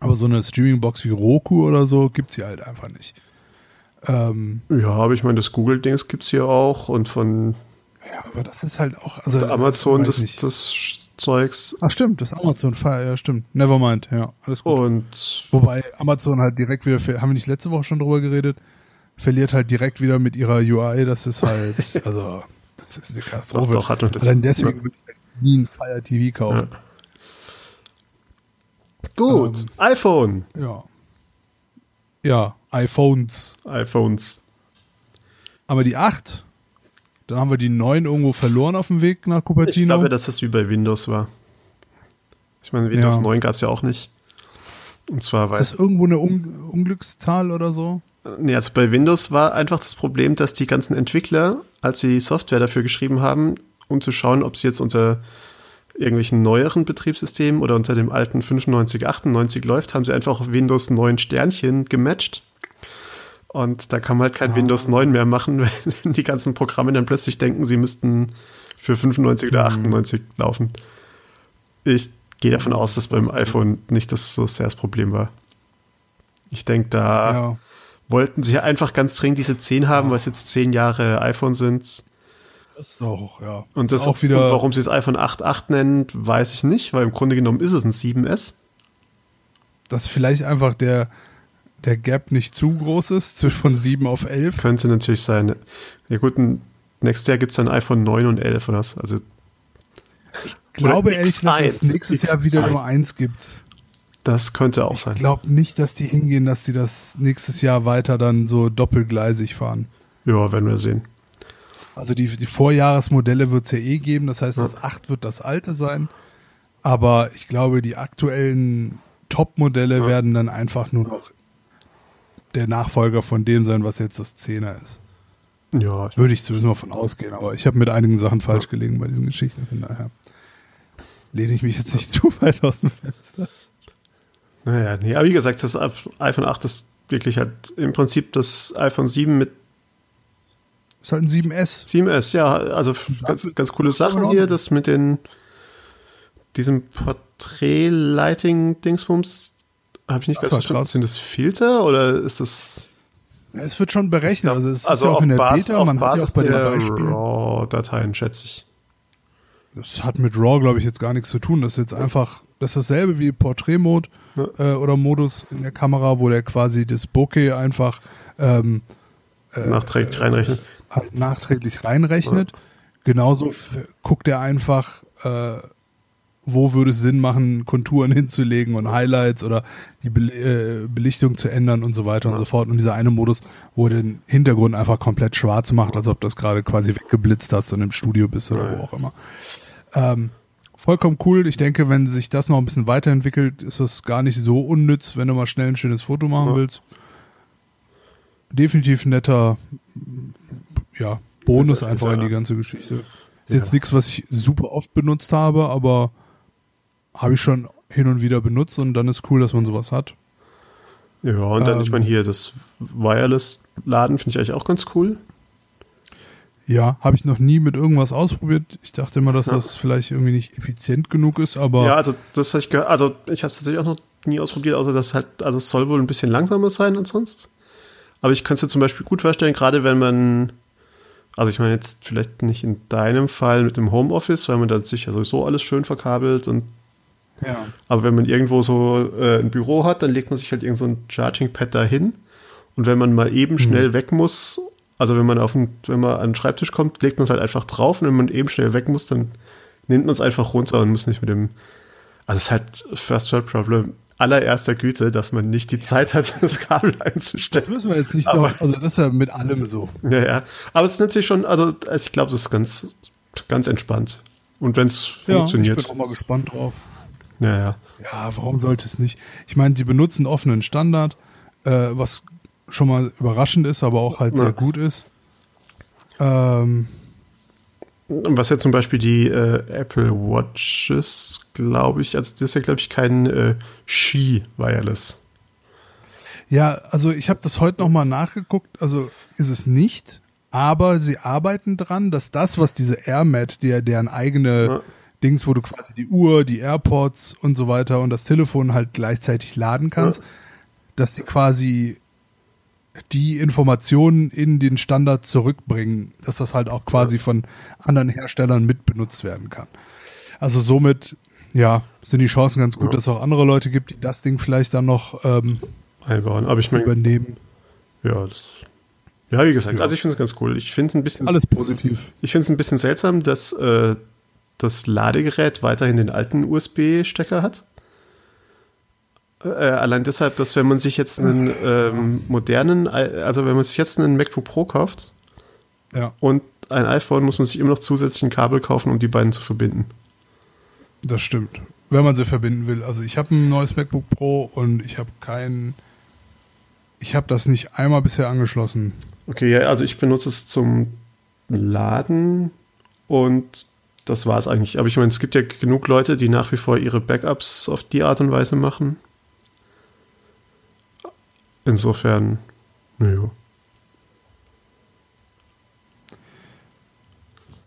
Aber so eine Streaming-Box wie Roku oder so gibt's hier halt einfach nicht. Ähm, Ja, aber ich meine, das Google-Dings gibt es hier auch und von Ja, aber das ist halt auch. Also, Amazon das Sch- Zeugs. Ach, stimmt, das Amazon Fire, ja, stimmt. Nevermind, ja, alles gut. Und Wobei Amazon halt direkt wieder, haben wir nicht letzte Woche schon drüber geredet, verliert halt direkt wieder mit ihrer UI. Das ist halt, also, das ist eine Katastrophe. Doch, doch, hat das- Allein deswegen würde ich halt nie ein Fire TV kaufen. gut, Ähm. iPhone. Ja. Ja, iPhones. iPhones. Aber die 8, dann haben wir die 9 irgendwo verloren auf dem Weg nach Cupertino. Ich glaube, dass das wie bei Windows war. Ich meine, Windows Ja. 9 gab es ja auch nicht. Und zwar, weil ist das irgendwo eine Un Unglückszahl oder so? Nee, also bei Windows war einfach das Problem, dass die ganzen Entwickler, als sie Software dafür geschrieben haben, um zu schauen, ob sie jetzt unter irgendwelchen neueren Betriebssystemen oder unter dem alten 95, 98 läuft, haben sie einfach auf Windows 9 Sternchen gematcht. Und da kann man halt kein Windows 9 mehr machen, wenn die ganzen Programme dann plötzlich denken, sie müssten für 95 oder 98 laufen. Ich gehe davon aus, dass beim iPhone nicht das so sehr das Problem war. Ich denke, da ja. wollten sie einfach ganz dringend diese 10 haben, weil es jetzt 10 Jahre iPhone sind. Das ist auch, ja. Und das das ist auch wieder. warum sie das iPhone 8.8 nennen, weiß ich nicht, weil im Grunde genommen ist es ein 7S. dass vielleicht einfach der, der Gap nicht zu groß ist, zwischen von 7 auf 11. Könnte natürlich sein. Ja gut, nächstes Jahr gibt es dann iPhone 9 und 11 oder was. Also Ich glaube ehrlich gesagt, dass es X1, nächstes Jahr wieder X2. nur eins gibt. das könnte auch Ich sein. glaube nicht, dass die hingehen, dass sie das nächstes Jahr weiter dann so doppelgleisig fahren. Ja, werden wir sehen. Also die, die Vorjahresmodelle wird es ja eh geben, das heißt, Ja. das 8 wird das alte sein. Aber ich glaube, die aktuellen Top-Modelle Ja. werden dann einfach nur noch der Nachfolger von dem sein, was jetzt das 10er ist. Ja, Würde ich zumindest mal von ausgehen, aber ich habe mit einigen Sachen falsch gelegen bei diesen Geschichten. Von daher lehne ich mich jetzt nicht zu weit aus dem Fenster. naja, nee, aber wie gesagt, das iPhone 8 ist wirklich halt im Prinzip das iPhone 7 mit Ist halt ein 7S. 7S, ja, also ganz, ganz coole Sachen hier, das mit den diesem Porträt-Lighting-Dingsbums habe ich nicht ganz verstanden. krass. Sind das Filter oder ist das Es wird schon berechnet. Also es ist also ja auch in der Basis, Beta, auf man hat ja Basis auch bei den der Beispielen. RAW-Dateien, schätze ich. Das hat mit RAW, glaube ich, jetzt gar nichts zu tun. Das ist jetzt einfach, das ist dasselbe wie Porträtmode Ja. äh, oder Modus in der Kamera, wo der quasi das Bokeh einfach ähm, Nachträglich reinrechnen. halt nachträglich reinrechnet. Genauso f- guckt er einfach, äh, wo würde es Sinn machen, Konturen hinzulegen und Highlights oder die Bel äh, Belichtung zu ändern und so weiter und so fort. Und dieser eine Modus, wo er den Hintergrund einfach komplett schwarz macht, als ob das gerade quasi weggeblitzt hast und im Studio bist oder Ja. wo auch immer. Ähm, vollkommen cool. Ich denke, wenn sich das noch ein bisschen weiterentwickelt, ist das gar nicht so unnütz, wenn du mal schnell ein schönes Foto machen Ja. willst. Definitiv netter, ja, Bonus Ja. einfach in die ganze Geschichte. Ist jetzt nichts, was ich super oft benutzt habe, aber habe ich schon hin und wieder benutzt und dann ist cool, dass man sowas hat. Ja, und dann, ich Ähm. meine, hier das Wireless-Laden finde ich eigentlich auch ganz cool. Ja, habe ich noch nie mit irgendwas ausprobiert. Ich dachte immer, dass Ja. das vielleicht irgendwie nicht effizient genug ist, aber Ja, also das habe ich gehört, also ich habe es tatsächlich auch noch nie ausprobiert, außer dass halt, also es soll wohl ein bisschen langsamer sein als sonst. Aber ich könnte es mir zum Beispiel gut vorstellen, gerade wenn man, also ich meine jetzt vielleicht nicht in deinem Fall mit dem Homeoffice, weil man dann sich ja sowieso alles schön verkabelt und ja. aber wenn man irgendwo so äh, ein Büro hat, dann legt man sich halt irgend so ein Charging Pad dahin und wenn man mal eben schnell weg muss, also wenn man auf den, wenn man an den Schreibtisch kommt, legt man es halt einfach drauf und wenn man eben schnell weg muss, dann nimmt man es einfach runter und muss nicht mit dem, also es ist halt First World Problem allererster Güte, dass man nicht die Zeit hat, das Kabel Das einzustellen. müssen wir jetzt nicht Aber- noch, also das ist ja mit allem so. Ja, ja. Aber es ist natürlich schon, also ich glaube, das ist ganz, ganz entspannt. Und wenn es Ja, ich funktioniert. bin auch mal gespannt drauf. Ja, ja. Ja, warum sollte es nicht? Ich meine, sie benutzen offenen Standard, äh, was schon mal überraschend ist, aber auch halt Ja. sehr gut ist. Ähm, Was ja zum Beispiel die äh, Apple Watches, glaube ich, also das ist ja, glaube ich, kein äh, Ski Wireless. ja, also ich habe das heute nochmal nachgeguckt, also ist es nicht, aber sie arbeiten dran, dass das, was diese AirMat, der, deren eigene Ja. Dings, wo du quasi die Uhr, die AirPods und so weiter und das Telefon halt gleichzeitig laden kannst, Ja. dass die quasi die Informationen in den Standard zurückbringen, dass das halt auch quasi von anderen Herstellern mitbenutzt werden kann. Also somit, ja, sind die Chancen ganz gut, Ja. dass es auch andere Leute gibt, die das Ding vielleicht dann noch ähm, einbauen. Aber ich meine, übernehmen. ja, das. Ja, wie gesagt, Ja. also ich finde es ganz cool. Ich finde es ein bisschen, Alles positiv. ich finde es ein bisschen seltsam, dass äh, das Ladegerät weiterhin den alten USB-Stecker hat. Äh, allein deshalb, dass wenn man sich jetzt einen ähm, modernen, also wenn man sich jetzt einen MacBook Pro kauft Ja, und ein iPhone, muss man sich immer noch zusätzlich ein Kabel kaufen, um die beiden zu verbinden. das stimmt. Wenn man sie verbinden will. Also ich habe ein neues MacBook Pro und ich habe kein, ich habe das nicht einmal bisher angeschlossen. Okay, ja, also ich benutze es zum Laden und das war es eigentlich. Aber ich meine, es gibt ja genug Leute, die nach wie vor ihre Backups auf die Art und Weise machen. Insofern, naja,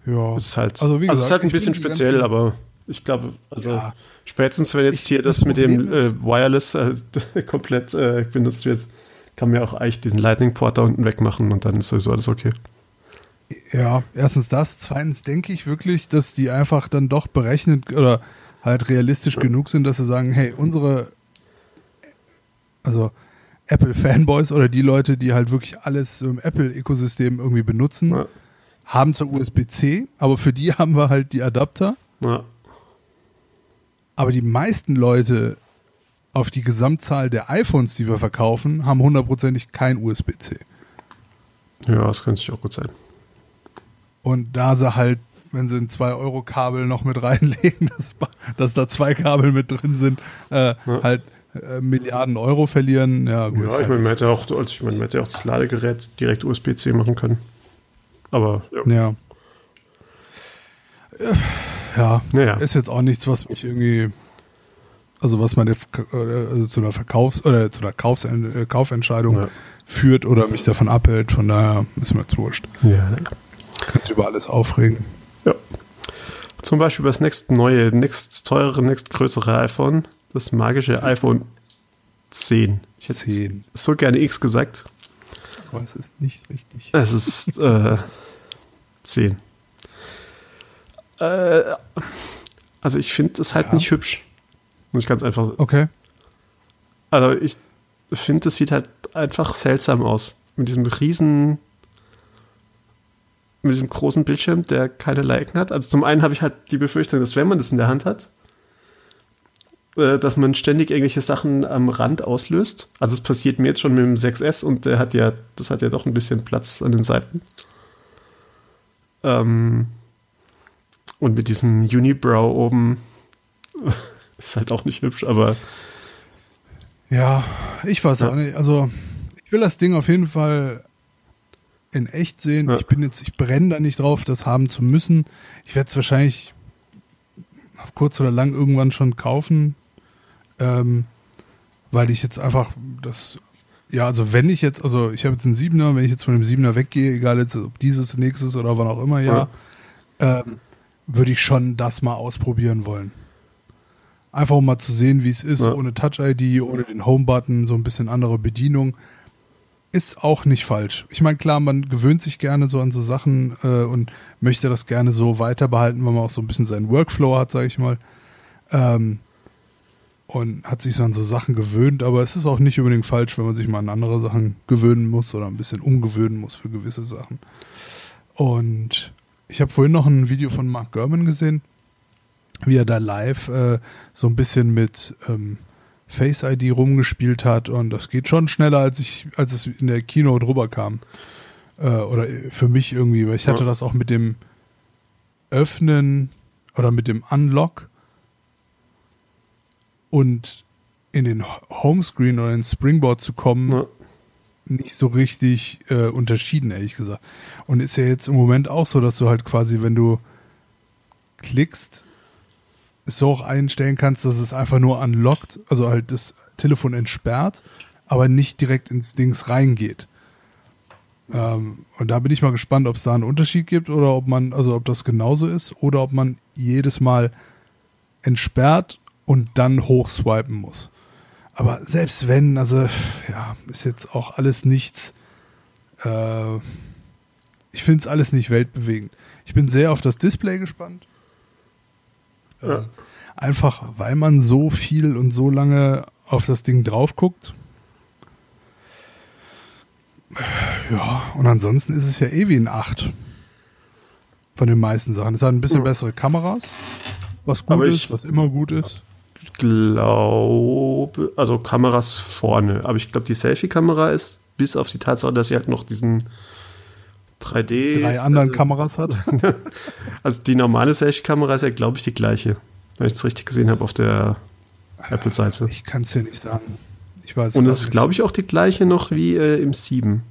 Ja, es ist halt, Also, wie also es ist gesagt, halt ein bisschen speziell, aber ich glaube, also Ja. spätestens wenn jetzt Ich- hier das, das mit dem äh, Wireless äh, komplett äh, benutzt wird, kann man ja auch eigentlich diesen Lightning-Port da unten wegmachen und dann ist sowieso alles okay. Ja, erstens das. Zweitens denke ich wirklich, dass die einfach dann doch berechnet oder halt realistisch genug sind, dass sie sagen, hey, unsere, also Apple-Fanboys oder die Leute, die halt wirklich alles im Apple-Ökosystem irgendwie benutzen, Ja. haben zwar USB-C, aber für die haben wir halt die Adapter. Ja. Aber die meisten Leute auf die Gesamtzahl der iPhones, die wir verkaufen, haben hundertprozentig kein USB-C. ja, das könnte sich auch gut sein. Und da sie halt, wenn sie ein 2-Euro-Kabel noch mit reinlegen, dass, dass da zwei Kabel mit drin sind, äh, halt äh, Milliarden Euro verlieren. Ja, gut. Ja, ist ich halt- meine, man hätte auch, also ich meine, man hätte auch das Ladegerät direkt USB-C machen können. Aber ja. Ja. Äh, Ja, Naja. ist jetzt auch nichts, was mich irgendwie, also was meine also zu einer Verkaufs- oder zu einer Kaufs äh, Kaufentscheidung Ja. führt oder mich davon abhält. Von daher ist mir jetzt wurscht. Ja. Kann sich über alles aufregen. ja. Zum Beispiel das nächst neue, nächst teurere, nächst größere iPhone, das magische iPhone 10. Ich hätte 10. so gerne X gesagt. Aber es ist nicht richtig. Es ist äh, 10. Äh, also ich finde es halt Ja. nicht hübsch. Muss ich ganz einfach sagen. Okay. Also ich finde, es sieht halt einfach seltsam aus. Mit diesem riesen, mit diesem großen Bildschirm, der keinerlei Ecken hat. Also zum einen habe ich halt die Befürchtung, dass wenn man das in der Hand hat, äh, dass man ständig irgendwelche Sachen am Rand auslöst. Also es passiert mir jetzt schon mit dem 6S und der hat ja, das hat ja doch ein bisschen Platz an den Seiten. Ähm, und mit diesem Unibrow oben ist halt auch nicht hübsch, aber Ja, ich weiß Ja. auch nicht. Also, ich will das Ding auf jeden Fall in echt sehen. Ja. Ich bin jetzt, ich brenne da nicht drauf, das haben zu müssen. Ich werde es wahrscheinlich auf kurz oder lang irgendwann schon kaufen, ähm, weil ich jetzt einfach das, ja, also wenn ich jetzt, also ich habe jetzt einen Siebener, wenn ich jetzt von dem Siebener weggehe, egal jetzt ob dieses, nächstes oder wann auch immer, ja, ähm, würde ich schon das mal ausprobieren wollen. Einfach um mal zu sehen, wie es ist, Ja. ohne Touch-ID, ohne den Home-Button, so ein bisschen andere Bedienung. Ist auch nicht falsch. Ich meine, klar, man gewöhnt sich gerne so an so Sachen äh, und möchte das gerne so weiter behalten, weil man auch so ein bisschen seinen Workflow hat, sage ich mal. Ähm, und hat sich so an so Sachen gewöhnt, aber es ist auch nicht unbedingt falsch, wenn man sich mal an andere Sachen gewöhnen muss oder ein bisschen umgewöhnen muss für gewisse Sachen. Und ich habe vorhin noch ein Video von Mark Gurman gesehen, wie er da live äh, so ein bisschen mit ähm, Face ID rumgespielt hat und das geht schon schneller, als ich, als es in der Keynote rüberkam. Äh, oder für mich irgendwie, weil ich hatte Ja. das auch mit dem Öffnen oder mit dem Unlock und in den Homescreen oder in Springboard zu kommen, Ja. nicht so richtig äh, unterschieden, ehrlich gesagt. Und ist ja jetzt im Moment auch so, dass du halt quasi, wenn du klickst, so auch einstellen kannst, dass es einfach nur unlockt, also halt das Telefon entsperrt, aber nicht direkt ins Dings reingeht. Ähm, und da bin ich mal gespannt, ob es da einen Unterschied gibt oder ob man, also ob das genauso ist oder ob man jedes Mal entsperrt und dann hochswipen muss. Aber selbst wenn, also ja, ist jetzt auch alles nichts. Äh, ich finde es alles nicht weltbewegend. Ich bin sehr auf das Display gespannt. Ja. Äh, einfach, weil man so viel und so lange auf das Ding drauf guckt. Ja, und ansonsten ist es ja eh wie ein 8. Von den meisten Sachen. Es hat ein bisschen bessere Kameras, was gut Aber ist, was immer gut ist. Ich glaube, also Kameras vorne, aber ich glaube, die Selfie-Kamera ist bis auf die Tatsache, dass sie halt noch diesen 3D. Drei anderen Kameras hat. Also die normale Selfie-Kamera ist ja, glaube ich, die gleiche. Wenn ich es richtig gesehen habe auf der Apple-Seite. Ich kann es dir nicht sagen. Ich weiß Und es ist, glaube ich, auch die gleiche noch wie äh, im 7.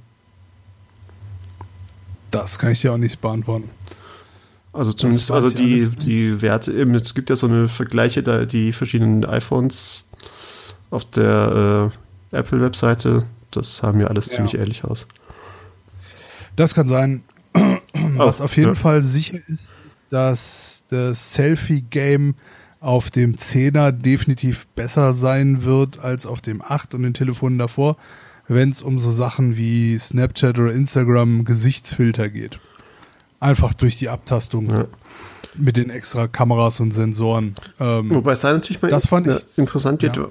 Das kann ich dir auch nicht beantworten. Also zumindest, also die, die Werte, eben, es gibt ja so eine Vergleiche, da die verschiedenen iPhones auf der äh, Apple-Webseite, das haben ja alles Ja. ziemlich ähnlich aus. Das kann sein. Was Oh, auf jeden ja. Fall sicher ist, dass das Selfie-Game auf dem 10er definitiv besser sein wird als auf dem 8 und den Telefonen davor, wenn es um so Sachen wie Snapchat oder Instagram Gesichtsfilter geht. Einfach durch die Abtastung Ja. mit den extra Kameras und Sensoren. Ähm, Wobei es da natürlich mal Das fand ich- interessant wird, Ja.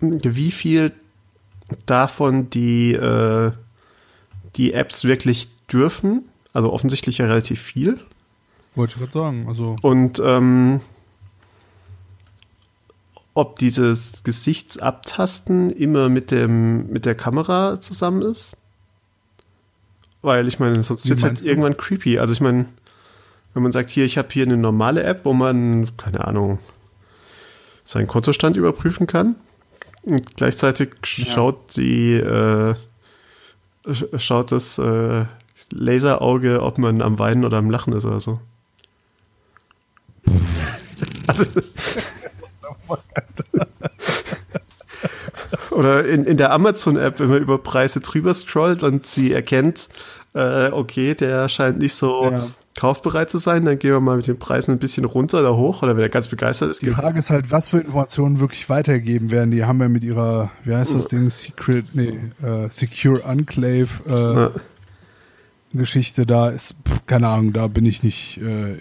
wie viel davon die, äh, die Apps wirklich dürfen. Also offensichtlich ja relativ viel. wollte ich gerade sagen. Also, Und ähm, ob dieses Gesichtsabtasten immer mit, dem, mit der Kamera zusammen ist. Weil ich meine, sonst wird es halt du? irgendwann creepy. Also ich meine, wenn man sagt, hier, ich habe hier eine normale App, wo man, keine Ahnung, seinen Kontostand überprüfen kann. Und gleichzeitig schaut die, äh, schaut das äh, Laserauge, ob man am Weinen oder am Lachen ist oder so. Also. Oder in, in der Amazon-App, wenn man über Preise drüber scrollt und sie erkennt, äh, okay, der scheint nicht so Ja. Kaufbereit zu sein, dann gehen wir mal mit den Preisen ein bisschen runter oder hoch. Oder wenn er ganz begeistert ist, Die Frage ist halt, was für Informationen wirklich weitergegeben werden. Die haben ja mit ihrer, wie heißt das Ding, Secret, nee, äh, Secure Enclave, äh, Ja. Geschichte da ist, pff, keine Ahnung, da bin ich nicht, äh,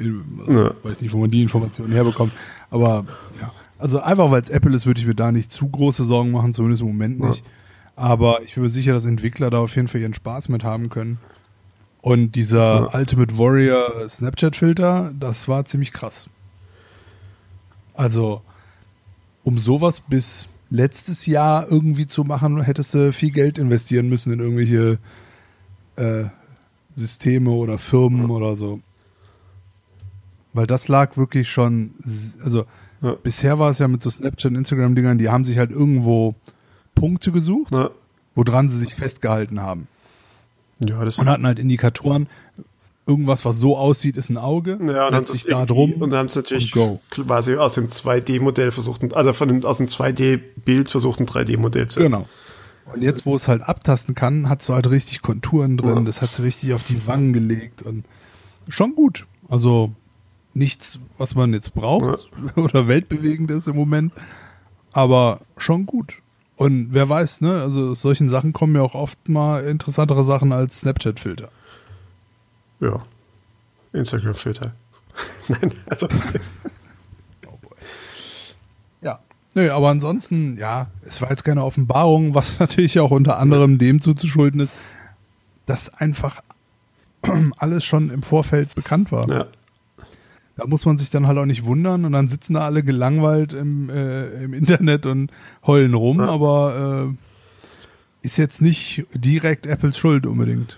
ja. weiß nicht, wo man die Informationen herbekommt. Aber ja, also einfach weil es Apple ist, würde ich mir da nicht zu große Sorgen machen, zumindest im Moment nicht. Ja. Aber ich bin mir sicher, dass Entwickler da auf jeden Fall ihren Spaß mit haben können. Und dieser ja. Ultimate Warrior Snapchat-Filter, das war ziemlich krass. Also, um sowas bis letztes Jahr irgendwie zu machen, hättest du viel Geld investieren müssen in irgendwelche äh, Systeme oder Firmen ja. oder so. Weil das lag wirklich schon, also ja. bisher war es ja mit so Snapchat und Instagram-Dingern, die haben sich halt irgendwo Punkte gesucht, ja. woran sie sich festgehalten haben. Ja, das und hatten halt Indikatoren, irgendwas, was so aussieht, ist ein Auge. Ja, und dann sich da drum. Und dann haben sie natürlich quasi aus dem 2D-Modell versucht, also von dem, aus dem 2D-Bild versucht, ein 3D-Modell zu. Genau. Und jetzt, wo es halt abtasten kann, hat es halt richtig Konturen drin. Ja. Das hat sie richtig auf die Wangen gelegt und schon gut. Also nichts, was man jetzt braucht ja. oder weltbewegend ist im Moment, aber schon gut. Und wer weiß, ne, also aus solchen Sachen kommen ja auch oft mal interessantere Sachen als Snapchat-Filter. Ja. Instagram-Filter. Nein, also. oh boy. Ja. Nö, aber ansonsten, ja, es war jetzt keine Offenbarung, was natürlich auch unter anderem dem zuzuschulden ist, dass einfach alles schon im Vorfeld bekannt war. Ja. Da muss man sich dann halt auch nicht wundern und dann sitzen da alle gelangweilt im, äh, im Internet und heulen rum, ja. aber äh, ist jetzt nicht direkt Apples Schuld unbedingt.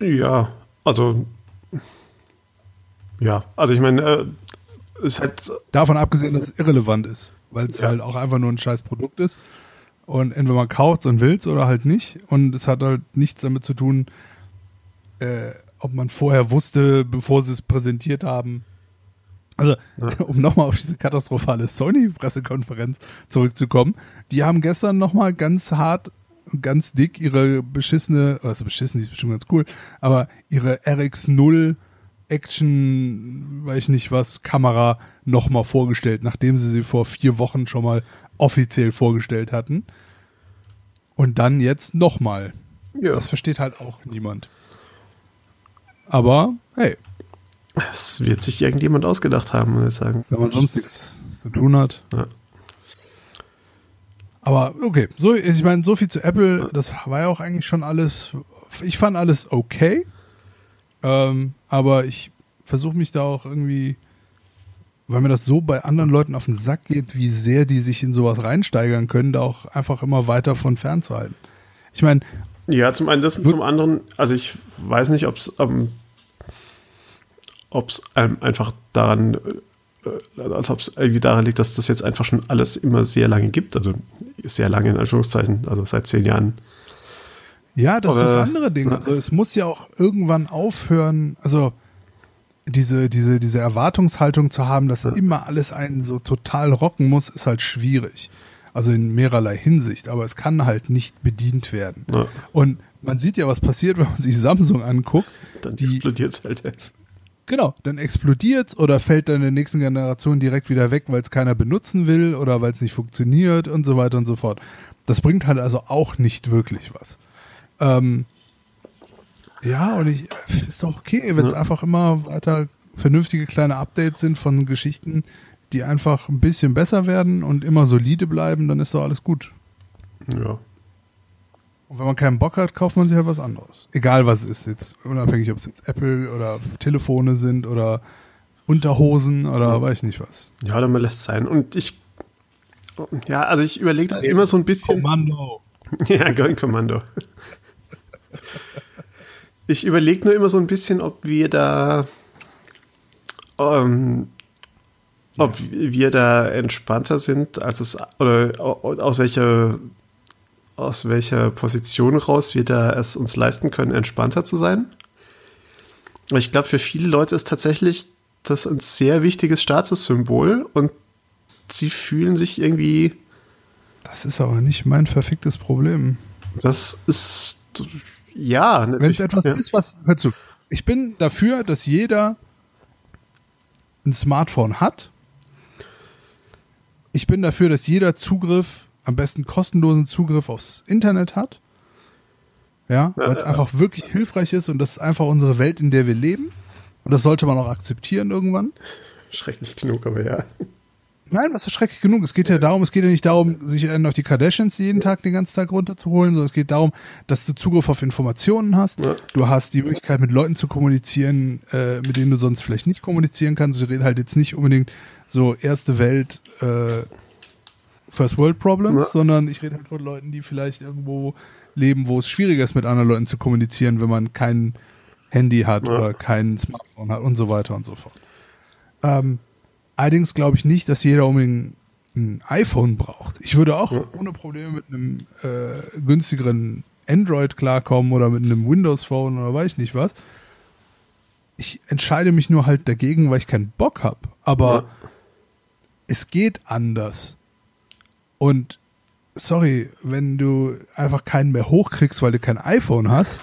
Ja, also ja, also ich meine, äh, ist halt. Davon abgesehen, dass es irrelevant ist, weil es ja. halt auch einfach nur ein scheiß Produkt ist. Und entweder man kauft es und will es oder halt nicht. Und es hat halt nichts damit zu tun, äh, ob man vorher wusste, bevor sie es präsentiert haben. Also, ja. um nochmal auf diese katastrophale Sony-Pressekonferenz zurückzukommen, die haben gestern nochmal ganz hart ganz dick ihre beschissene, also beschissen, die ist bestimmt ganz cool, aber ihre RX0 Action, weiß ich nicht was, Kamera nochmal vorgestellt, nachdem sie sie vor vier Wochen schon mal offiziell vorgestellt hatten. Und dann jetzt nochmal. Ja. Das versteht halt auch niemand. Aber, hey. Es wird sich irgendjemand ausgedacht haben, muss ich sagen. Wenn man sonst nichts zu tun hat. Ja. Aber okay, so, ich meine, so viel zu Apple, das war ja auch eigentlich schon alles. Ich fand alles okay. Ähm, aber ich versuche mich da auch irgendwie, weil mir das so bei anderen Leuten auf den Sack geht, wie sehr die sich in sowas reinsteigern können, da auch einfach immer weiter von fernzuhalten. Ich meine. Ja, zum einen das und zum anderen, also ich weiß nicht, ob es ähm, ähm, einfach daran äh, als ob es irgendwie daran liegt, dass das jetzt einfach schon alles immer sehr lange gibt. Also sehr lange in Anführungszeichen, also seit zehn Jahren. Ja, das Aber, ist das andere Ding. Also es muss ja auch irgendwann aufhören, also diese, diese, diese Erwartungshaltung zu haben, dass ja. immer alles einen so total rocken muss, ist halt schwierig. Also in mehrerlei Hinsicht, aber es kann halt nicht bedient werden. Ja. Und man sieht ja, was passiert, wenn man sich Samsung anguckt. Dann explodiert es halt. Genau, dann explodiert oder fällt dann in der nächsten Generation direkt wieder weg, weil es keiner benutzen will oder weil es nicht funktioniert und so weiter und so fort. Das bringt halt also auch nicht wirklich was. Ähm, ja, und ich ist doch okay, wenn es ja. einfach immer weiter vernünftige kleine Updates sind von Geschichten, die einfach ein bisschen besser werden und immer solide bleiben, dann ist doch alles gut. Ja. Und wenn man keinen Bock hat, kauft man sich halt was anderes. Egal was es ist jetzt. Unabhängig, ob es jetzt Apple oder Telefone sind oder Unterhosen oder ja. weiß ich nicht was. Ja, dann lässt es sein. Und ich, ja, also ich überlege da immer so ein bisschen. Kommando. ja, Going Kommando. ich überlege nur immer so ein bisschen, ob wir da, ähm, ob wir da entspannter sind, als es, oder aus welcher aus welcher Position raus wir da es uns leisten können, entspannter zu sein. Ich glaube, für viele Leute ist tatsächlich das ein sehr wichtiges Statussymbol und sie fühlen sich irgendwie. Das ist aber nicht mein verficktes Problem. Das ist ja. Wenn es etwas ja. ist, was. Hör zu. Ich bin dafür, dass jeder ein Smartphone hat. Ich bin dafür, dass jeder Zugriff am besten kostenlosen Zugriff aufs Internet hat. Ja, weil es einfach wirklich hilfreich ist und das ist einfach unsere Welt, in der wir leben. Und das sollte man auch akzeptieren irgendwann. Schrecklich genug, aber ja. Nein, was ist schrecklich genug? Es geht ja darum, es geht ja nicht darum, sich auf die Kardashians jeden Tag den ganzen Tag runterzuholen, sondern es geht darum, dass du Zugriff auf Informationen hast. Du hast die Möglichkeit, mit Leuten zu kommunizieren, äh, mit denen du sonst vielleicht nicht kommunizieren kannst. Ich rede halt jetzt nicht unbedingt so erste Welt, äh, First World Problems, Ja. sondern ich rede halt von Leuten, die vielleicht irgendwo leben, wo es schwieriger ist, mit anderen Leuten zu kommunizieren, wenn man kein Handy hat Ja. oder kein Smartphone hat und so weiter und so fort. Ähm, allerdings glaube ich nicht, dass jeder unbedingt ein iPhone braucht. Ich würde auch Ja. ohne Probleme mit einem äh, günstigeren Android klarkommen oder mit einem Windows Phone oder weiß ich nicht was. Ich entscheide mich nur halt dagegen, weil ich keinen Bock habe. Aber Ja. Es geht anders. Und sorry, wenn du einfach keinen mehr hochkriegst, weil du kein iPhone hast,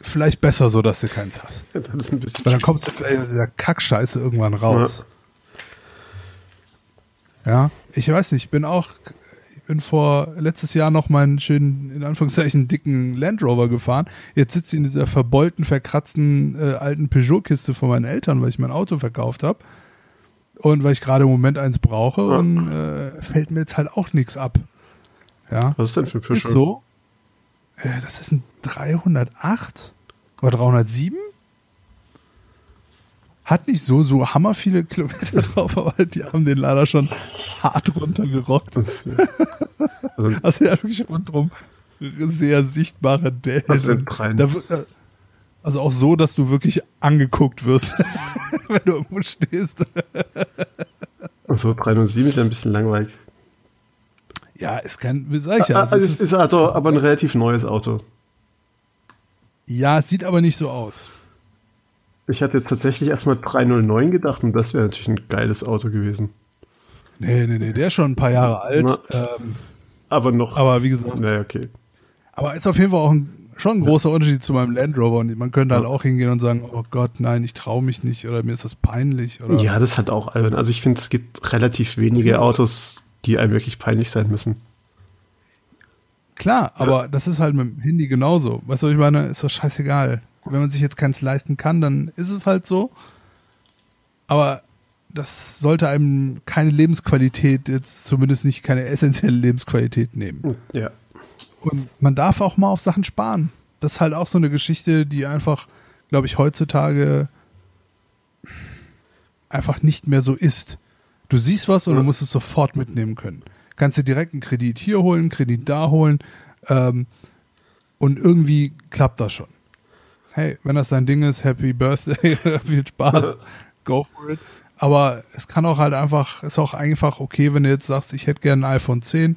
vielleicht besser so, dass du keins hast. Das ist ein bisschen Weil dann kommst du vielleicht aus dieser Kackscheiße irgendwann raus. Ja. ich weiß nicht, ich bin auch, ich bin vor letztes Jahr noch meinen schönen, in Anführungszeichen, dicken Land Rover gefahren. Jetzt sitze ich in dieser verbeulten, verkratzten äh, alten Peugeot-Kiste von meinen Eltern, weil ich mein Auto verkauft habe. Und weil ich gerade im Moment eins brauche Ja. und äh, fällt mir jetzt halt auch nichts ab. Ja. Was ist denn für ein? Ist so. Äh, das ist ein 308 oder 307. Hat nicht so, so hammer viele Kilometer drauf, aber die haben den leider schon hart runtergerockt. Also, Also ja, wirklich rundherum sehr sichtbare Dellen. Was sind drei? Da äh, Also auch so, dass du wirklich angeguckt wirst, wenn du irgendwo stehst. also 307 ist ja ein bisschen langweilig. Ja, ist kein, wie sag ich ja, also es es ist also aber ein relativ neues Auto. ja, es sieht aber nicht so aus. Ich hatte jetzt tatsächlich erstmal 309 gedacht und das wäre natürlich ein geiles Auto gewesen. Nee, nee, nee, der ist schon ein paar Jahre alt. Ähm, Aber noch. aber wie gesagt, naja, okay. Aber ist auf jeden Fall auch ein, schon ein großer Unterschied zu meinem Land Rover. Und man könnte halt Ja. auch hingehen und sagen, oh Gott, nein, ich traue mich nicht oder mir ist das peinlich. Oder Ja, das hat auch albern. Also ich finde, es gibt relativ wenige Autos, die einem wirklich peinlich sein müssen. Klar, aber das ist halt mit dem Handy genauso. Weißt du, was ich meine? Ist doch scheißegal. Wenn man sich jetzt keins leisten kann, dann ist es halt so. Aber das sollte einem keine Lebensqualität, jetzt zumindest nicht keine essentielle Lebensqualität nehmen. Ja. Und man darf auch mal auf Sachen sparen. Das ist halt auch so eine Geschichte, die einfach, glaube ich, heutzutage einfach nicht mehr so ist. Du siehst was und du musst es sofort mitnehmen können. Kannst dir direkt einen Kredit hier holen, einen Kredit da holen ähm, und irgendwie klappt das schon. Hey, wenn das dein Ding ist, Happy Birthday, viel Spaß, go for it. Aber es kann auch halt einfach, ist auch einfach okay, wenn du jetzt sagst, ich hätte gerne ein iPhone 10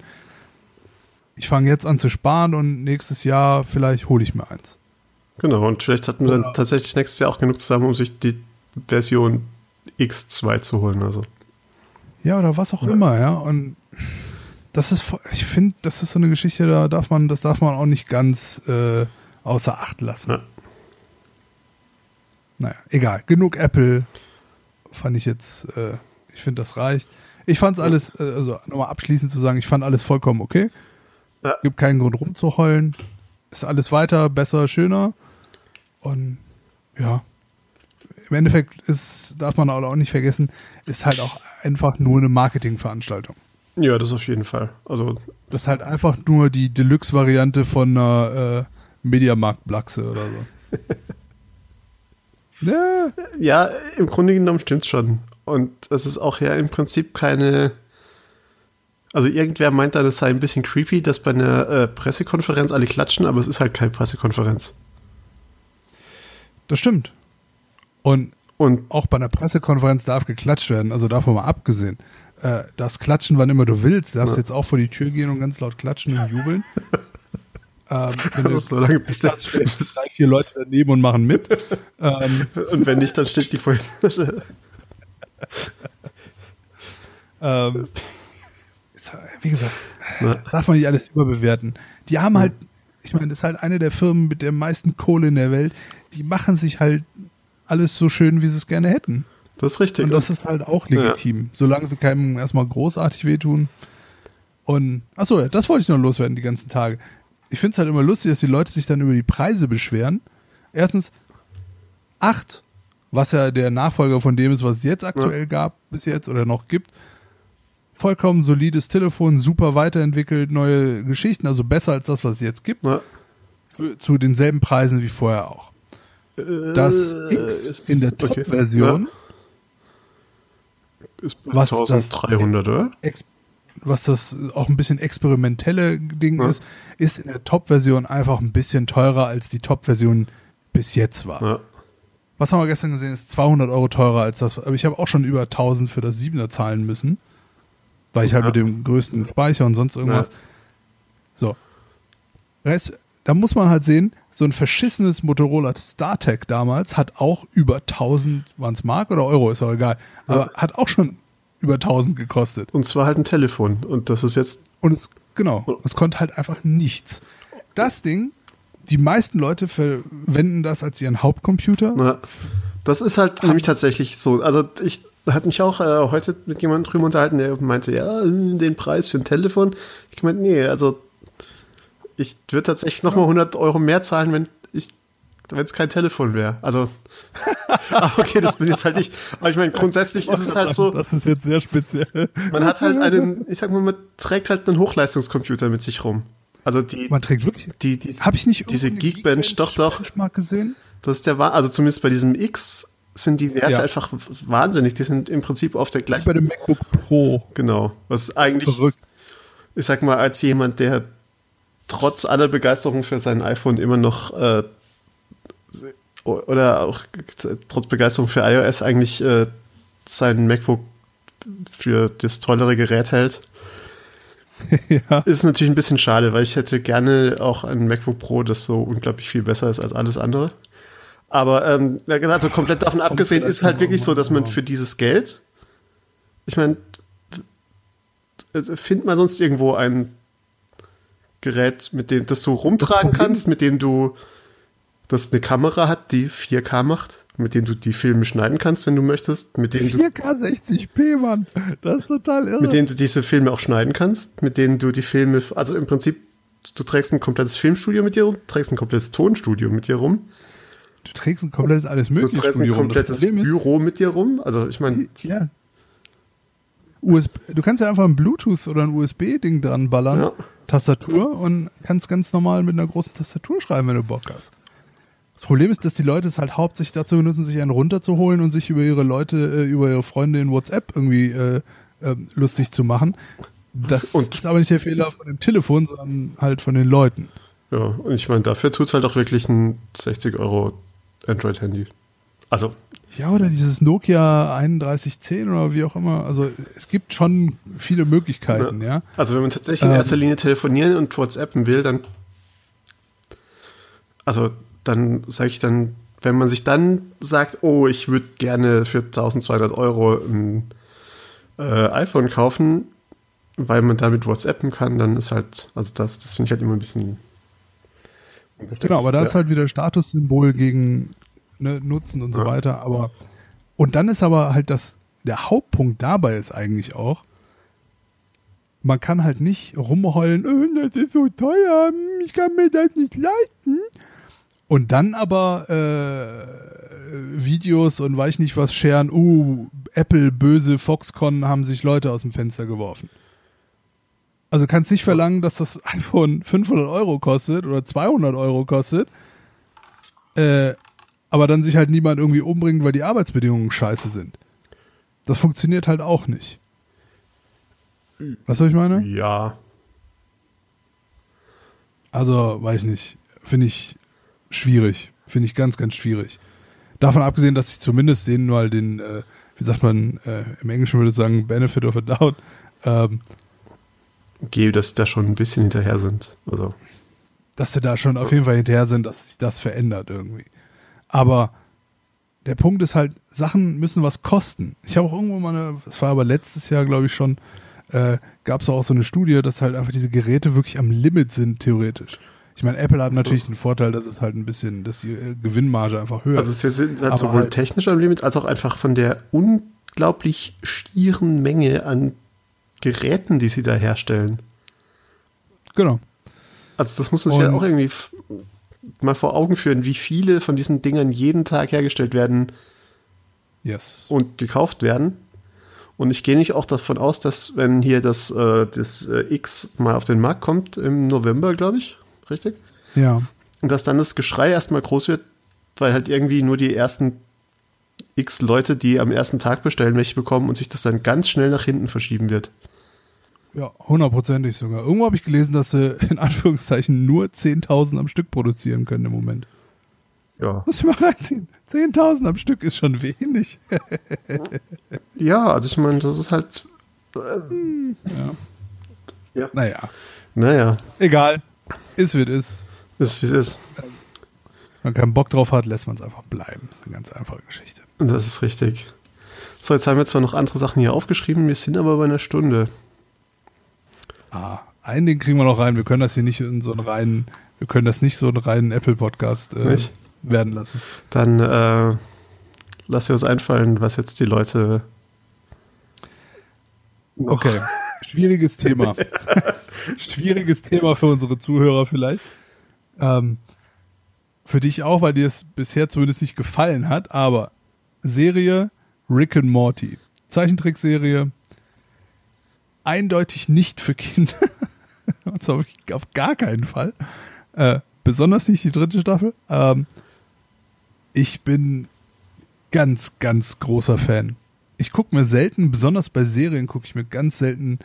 ich fange jetzt an zu sparen und nächstes Jahr vielleicht hole ich mir eins. Genau, und vielleicht hat man dann tatsächlich nächstes Jahr auch genug zusammen, um sich die Version X2 zu holen. Also. Ja, oder was auch Ja. immer, ja. Und das ist, ich finde, das ist so eine Geschichte, da darf man, das darf man auch nicht ganz äh, außer Acht lassen. Ja. Naja, egal. Genug Apple fand ich jetzt, äh, ich finde, das reicht. Ich fand es alles, äh, also nochmal abschließend zu sagen, ich fand alles vollkommen okay. Ja. Gibt keinen Grund rumzuheulen. Ist alles weiter, besser, schöner. Und ja, im Endeffekt ist, darf man auch nicht vergessen, ist halt auch einfach nur eine Marketingveranstaltung. Ja, das auf jeden Fall. Also, Das ist halt einfach nur die Deluxe-Variante von einer äh, Mediamarkt-Blaxe oder so. ja, ja, im Grunde genommen stimmt's schon. Und es ist auch ja im Prinzip keine. Also irgendwer meint dann, es sei ein bisschen creepy, dass bei einer äh, Pressekonferenz alle klatschen, aber es ist halt keine Pressekonferenz. das stimmt. Und Und auch bei einer Pressekonferenz darf geklatscht werden, also davon mal abgesehen. Äh, darfst klatschen, wann immer du willst. Darfst Ja. jetzt auch vor die Tür gehen und ganz laut klatschen und jubeln. ähm, wenn du so lange bis drei, vier Leute daneben und machen mit. ähm, Und wenn nicht, dann steht die Polizei. ähm, wie gesagt, Na, darf man nicht alles überbewerten. Die haben halt, ich meine, das ist halt eine der Firmen mit der meisten Kohle in der Welt. Die machen sich halt alles so schön, wie sie es gerne hätten. das ist richtig. Und das ist halt auch legitim, solange sie keinem erstmal großartig wehtun. Und, achso, das wollte ich noch loswerden die ganzen Tage. ich finde es halt immer lustig, dass die Leute sich dann über die Preise beschweren. Erstens, 8, was ja der Nachfolger von dem ist, was es jetzt aktuell ja. gab, bis jetzt oder noch gibt. Vollkommen solides Telefon, super weiterentwickelt, neue Geschichten, also besser als das, was es jetzt gibt. Ja. Für, zu denselben Preisen wie vorher auch. Das äh, X in der Top-Version, okay. ist was 1300, das, oder? was das auch ein bisschen experimentelle Ding ja. ist, ist in der Top-Version einfach ein bisschen teurer als die Top-Version bis jetzt war. Ja. Was haben wir gestern gesehen, ist 200 Euro teurer als das. Aber ich habe auch schon über 1000 für das 7er zahlen müssen, weil ich halt ja. mit dem größten Speicher und sonst irgendwas. So. Rest, da muss man halt sehen, so ein verschissenes Motorola StarTech damals hat auch über 1000, waren es Mark oder Euro, ist auch egal, aber hat auch schon über 1000 gekostet. Und zwar halt ein Telefon. Und das ist jetzt. Und es, genau, es konnte halt einfach nichts. Das Ding, die meisten Leute verwenden das als ihren Hauptcomputer. Ja, das ist halt nämlich tatsächlich so. Also ich hatte mich auch äh, heute mit jemandem drüber unterhalten, der meinte, ja, den Preis für ein Telefon. Ich meinte, nee, also ich würde tatsächlich nochmal 100 Euro mehr zahlen, wenn ich wenn es kein Telefon wäre. Also, okay, das bin jetzt halt nicht. Aber ich meine, grundsätzlich ist es halt so. Das ist jetzt sehr speziell. Man hat halt einen, ich sag mal, man trägt halt einen Hochleistungscomputer mit sich rum. Also die. Man trägt wirklich. Die, die, Habe ich nicht diese Geekbench, Geekbench, doch, doch. Benchmark gesehen? Das ist der, also zumindest bei diesem X sind die Werte ja. einfach wahnsinnig. Die sind im Prinzip auf der gleichen. Bei dem MacBook Pro. Genau. Was eigentlich, ich sag mal, als jemand, der trotz aller Begeisterung für sein iPhone immer noch äh, oder auch trotz Begeisterung für iOS eigentlich äh, sein MacBook für das tollere Gerät hält. ja. Ist natürlich ein bisschen schade, weil ich hätte gerne auch ein MacBook Pro, das so unglaublich viel besser ist als alles andere. Aber ähm, also komplett davon abgesehen ist halt wirklich so, dass man für dieses Geld, ich meine, findet man sonst irgendwo ein Gerät, mit dem das du rumtragen kannst, mit dem du das eine Kamera hat, die 4K macht, mit dem du die Filme schneiden kannst, wenn du möchtest. Mit denen 4K 60p, Mann. Das ist total irre. Mit denen du diese Filme auch schneiden kannst, mit denen du die Filme, also im Prinzip, du trägst ein komplettes Filmstudio mit dir rum, trägst ein komplettes Tonstudio mit dir rum. Du trägst ein komplettes alles mögliche Du trägst ein komplettes Büro mit dir rum. Also ich meine. Ja. USB, du kannst ja einfach ein Bluetooth oder ein USB-Ding dran ballern, ja. Tastatur und kannst ganz normal mit einer großen Tastatur schreiben, wenn du Bock hast. Das Problem ist, dass die Leute es halt hauptsächlich dazu benutzen, sich einen runterzuholen und sich über ihre Leute, äh, über ihre Freunde in WhatsApp irgendwie äh, äh, lustig zu machen. Das und ist aber nicht der Fehler von dem Telefon, sondern halt von den Leuten. Ja, und ich meine, dafür tut es halt auch wirklich ein 60 Euro Android-Handy. Also. Ja, oder dieses Nokia 3110 oder wie auch immer. Also es gibt schon viele Möglichkeiten, ja. ja? Also wenn man tatsächlich in ähm, erster Linie telefonieren und WhatsAppen will, dann also dann sage ich dann, wenn man sich dann sagt, oh, ich würde gerne für 1200 Euro ein äh, iPhone kaufen, weil man damit WhatsAppen kann, dann ist halt, also das, das finde ich halt immer ein bisschen. Genau, aber da ja. ist halt wieder Statussymbol gegen ne, Nutzen und so ja. weiter. Aber und dann ist aber halt das, der Hauptpunkt dabei ist eigentlich auch, man kann halt nicht rumheulen, oh, das ist so teuer, ich kann mir das nicht leisten. Und dann aber äh, Videos und weiß nicht was scheren, uh, Apple böse, Foxconn haben sich Leute aus dem Fenster geworfen. Also kannst nicht verlangen, dass das iPhone 500 Euro kostet oder 200 Euro kostet, äh, aber dann sich halt niemand irgendwie umbringt, weil die Arbeitsbedingungen scheiße sind. Das funktioniert halt auch nicht. Was soll ich meine? Ja. Also, weiß ich nicht. Finde ich schwierig. Finde ich ganz, ganz schwierig. Davon abgesehen, dass ich zumindest denen mal den, äh, wie sagt man, äh, im Englischen würde ich sagen, Benefit of a Doubt, ähm, gebe, dass sie da schon ein bisschen hinterher sind. Also. Dass sie da schon auf jeden Fall hinterher sind, dass sich das verändert irgendwie. Aber der Punkt ist halt, Sachen müssen was kosten. Ich habe auch irgendwo mal eine, das war aber letztes Jahr, glaube ich schon, äh, gab es auch so eine Studie, dass halt einfach diese Geräte wirklich am Limit sind, theoretisch. Ich meine, Apple hat natürlich den Vorteil, dass es halt ein bisschen, dass die äh, Gewinnmarge einfach höher ist. Also es ist halt sowohl halt technisch am Limit als auch einfach von der unglaublich stieren Menge an Geräten, die sie da herstellen. Genau. Also das muss man sich ja auch irgendwie mal vor Augen führen, wie viele von diesen Dingern jeden Tag hergestellt werden yes. und gekauft werden. Und ich gehe nicht auch davon aus, dass wenn hier das, äh, das äh, X mal auf den Markt kommt, im November, glaube ich, richtig? Ja. Und dass dann das Geschrei erstmal groß wird, weil halt irgendwie nur die ersten X Leute, die am ersten Tag bestellen, welche bekommen und sich das dann ganz schnell nach hinten verschieben wird. Ja, hundertprozentig sogar. Irgendwo habe ich gelesen, dass sie in Anführungszeichen nur 10.000 am Stück produzieren können im Moment. Ja. Muss ich mal reinziehen. 10.000 am Stück ist schon wenig. ja, also ich meine, das ist halt. Äh, ja. ja. Naja. Naja. Egal. Ist wie es ist. Ist wie es ist. Wenn man keinen Bock drauf hat, lässt man es einfach bleiben. Das ist eine ganz einfache Geschichte. Und das ist richtig. So, jetzt haben wir zwar noch andere Sachen hier aufgeschrieben, wir sind aber bei einer Stunde. Ah, einen Ding kriegen wir noch rein. Wir können das hier nicht in so einen reinen, wir können das nicht so einen reinen Apple-Podcast äh, werden lassen. Dann äh, lass dir was einfallen, was jetzt die Leute. Okay, schwieriges Thema. schwieriges Thema für unsere Zuhörer vielleicht. Ähm, für dich auch, weil dir es bisher zumindest nicht gefallen hat, aber Serie Rick and Morty. Zeichentrickserie, eindeutig nicht für Kinder. Und zwar auf gar keinen Fall. Äh, besonders nicht die dritte Staffel. Ähm, ich bin ganz, ganz großer Fan. Ich gucke mir selten, besonders bei Serien, gucke ich mir ganz selten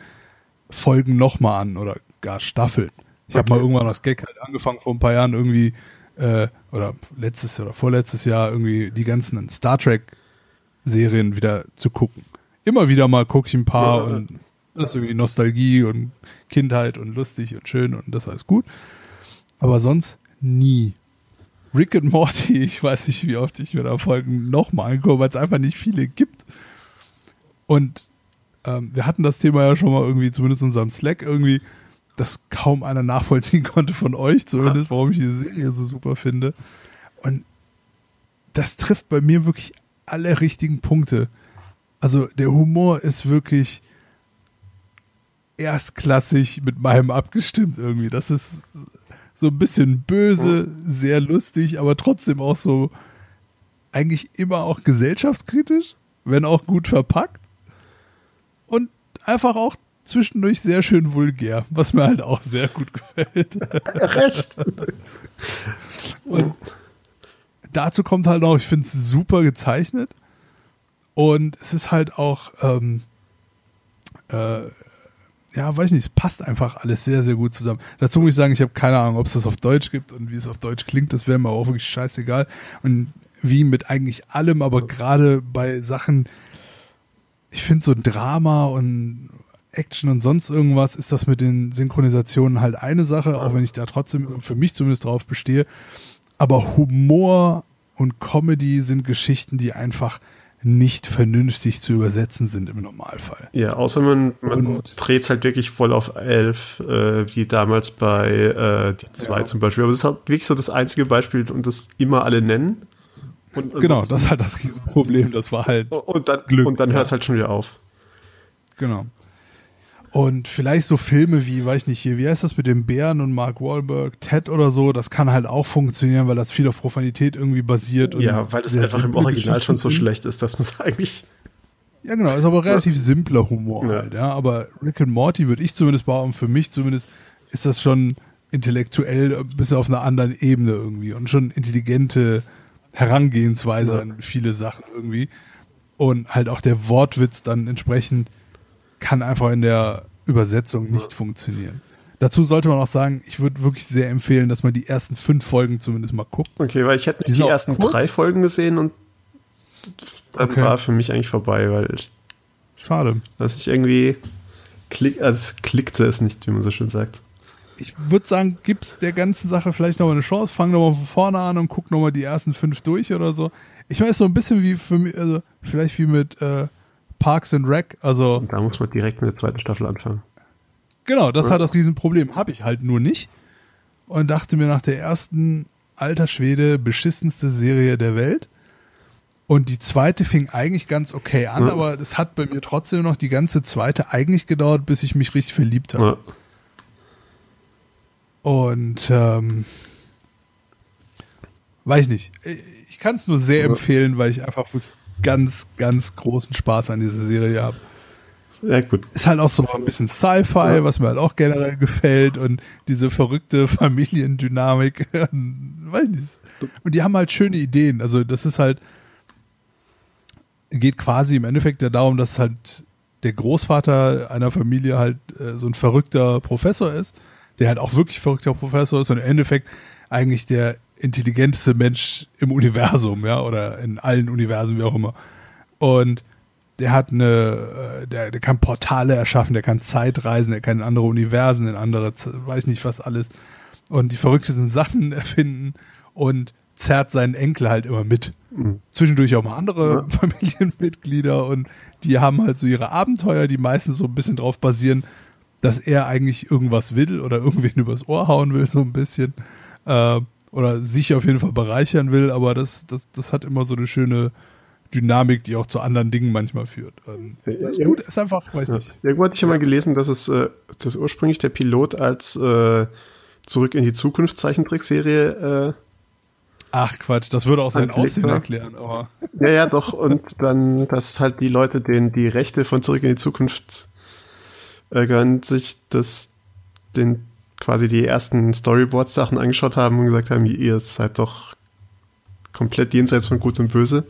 Folgen nochmal an oder gar Staffeln. Ich okay. habe mal irgendwann das Gag halt angefangen vor ein paar Jahren irgendwie, äh, oder letztes oder vorletztes Jahr irgendwie die ganzen Star Trek Serien wieder zu gucken. Immer wieder mal gucke ich ein paar ja. und das ist irgendwie Nostalgie und Kindheit und lustig und schön und das alles gut. Aber sonst nie. Rick and Morty, ich weiß nicht, wie oft ich mir da Folgen nochmal angucke, weil es einfach nicht viele gibt. Und ähm, wir hatten das Thema ja schon mal irgendwie, zumindest in unserem Slack irgendwie, dass kaum einer nachvollziehen konnte von euch, zumindest, warum ich diese Serie so super finde. Und das trifft bei mir wirklich alle richtigen Punkte. Also der Humor ist wirklich erstklassig mit meinem abgestimmt irgendwie. Das ist so ein bisschen böse, sehr lustig, aber trotzdem auch so eigentlich immer auch gesellschaftskritisch, wenn auch gut verpackt. Und einfach auch zwischendurch sehr schön vulgär, was mir halt auch sehr gut gefällt. Recht. Und dazu kommt halt auch, ich finde es super gezeichnet. Und es ist halt auch, ähm, äh, ja, weiß nicht, es passt einfach alles sehr, sehr gut zusammen. Dazu muss ich sagen, ich habe keine Ahnung, ob es das auf Deutsch gibt und wie es auf Deutsch klingt, das wäre mir auch wirklich scheißegal. Und wie mit eigentlich allem, aber gerade bei Sachen, ich finde so Drama und Action und sonst irgendwas, ist das mit den Synchronisationen halt eine Sache, auch wenn ich da trotzdem für mich zumindest drauf bestehe. Aber Humor und Comedy sind Geschichten, die einfach nicht vernünftig zu übersetzen sind im Normalfall. Ja, außer man, man dreht es halt wirklich voll auf elf, äh, wie damals bei äh, die zwei ja. zum Beispiel. Aber das ist halt wirklich so das einzige Beispiel und das immer alle nennen. Und, genau, das ist halt das Riesenproblem. Das war halt. Und dann, Glück, und dann hört es halt schon wieder auf. Genau. Und vielleicht so Filme wie, weiß ich nicht, hier, wie heißt das mit dem Bären und Mark Wahlberg, Ted oder so, das kann halt auch funktionieren, weil das viel auf Profanität irgendwie basiert. ja, weil das einfach im Original schon so schlecht ist, dass man es eigentlich. Ja, genau, ist aber relativ ja. simpler Humor ja. halt, ja. Aber Rick and Morty würde ich zumindest behaupten, für mich zumindest ist das schon intellektuell ein bisschen auf einer anderen Ebene irgendwie und schon intelligente Herangehensweise ja. an viele Sachen irgendwie. Und halt auch der Wortwitz dann entsprechend kann einfach in der Übersetzung nicht funktionieren. Dazu sollte man auch sagen, ich würde wirklich sehr empfehlen, dass man die ersten fünf Folgen zumindest mal guckt. Okay, weil ich hätte die, die ersten kurz. drei Folgen gesehen und dann okay. war für mich eigentlich vorbei, weil ich, Schade. Dass ich irgendwie klick, also klickte es nicht, wie man so schön sagt. Ich würde sagen, gib's der ganzen Sache vielleicht nochmal eine Chance, fang nochmal von vorne an und guck nochmal die ersten fünf durch oder so. Ich ist so ein bisschen wie für mich, also vielleicht wie mit äh, Parks and Rec. Also da muss man direkt mit der zweiten Staffel anfangen. Genau, das ja. hat das Riesenproblem. Habe ich halt nur nicht. Und dachte mir nach der ersten, alter Schwede, beschissenste Serie der Welt. Und die zweite fing eigentlich ganz okay an, ja. aber es hat bei mir trotzdem noch die ganze zweite eigentlich gedauert, bis ich mich richtig verliebt habe. Ja. Und ähm, weiß ich nicht. Ich kann es nur sehr empfehlen, weil ich einfach wirklich ganz, ganz großen Spaß an dieser Serie habe. Ja, gut. Ist halt auch so ein bisschen Sci-Fi, ja. was mir halt auch generell gefällt und diese verrückte Familiendynamik. weiß ich nicht. Und die haben halt schöne Ideen. Also das ist halt, geht quasi im Endeffekt ja darum, dass halt der Großvater einer Familie halt äh, so ein verrückter Professor ist, der halt auch wirklich verrückter Professor ist und im Endeffekt eigentlich der intelligenteste Mensch im Universum, ja, oder in allen Universen, wie auch immer. Und der hat eine, äh, der, der kann Portale erschaffen, der kann Zeitreisen, der kann in andere Universen, in andere, weiß nicht was alles und die verrücktesten Sachen erfinden und zerrt seinen Enkel halt immer mit. Mhm. Zwischendurch auch mal andere ja. Familienmitglieder und die haben halt so ihre Abenteuer, die meistens so ein bisschen drauf basieren, dass er eigentlich irgendwas will oder irgendwen übers Ohr hauen will, so ein bisschen. Äh, oder sich auf jeden Fall bereichern will, aber das, das, das hat immer so eine schöne Dynamik, die auch zu anderen Dingen manchmal führt. Ähm, ist gut, ist einfach, weiß ja. nicht. Irgendwo hatte ich ja mal gelesen, dass es äh, dass ursprünglich der Pilot als äh, Zurück in die Zukunft Zeichentrickserie äh, Ach Quatsch, das würde auch sein Aussehen war. erklären, aber. Ja, ja, doch. Und dann, dass halt die Leute, denen die Rechte von Zurück in die Zukunft äh, gehören, sich das, den quasi die ersten Storyboard-Sachen angeschaut haben und gesagt haben, ihr seid doch komplett jenseits von Gut und Böse.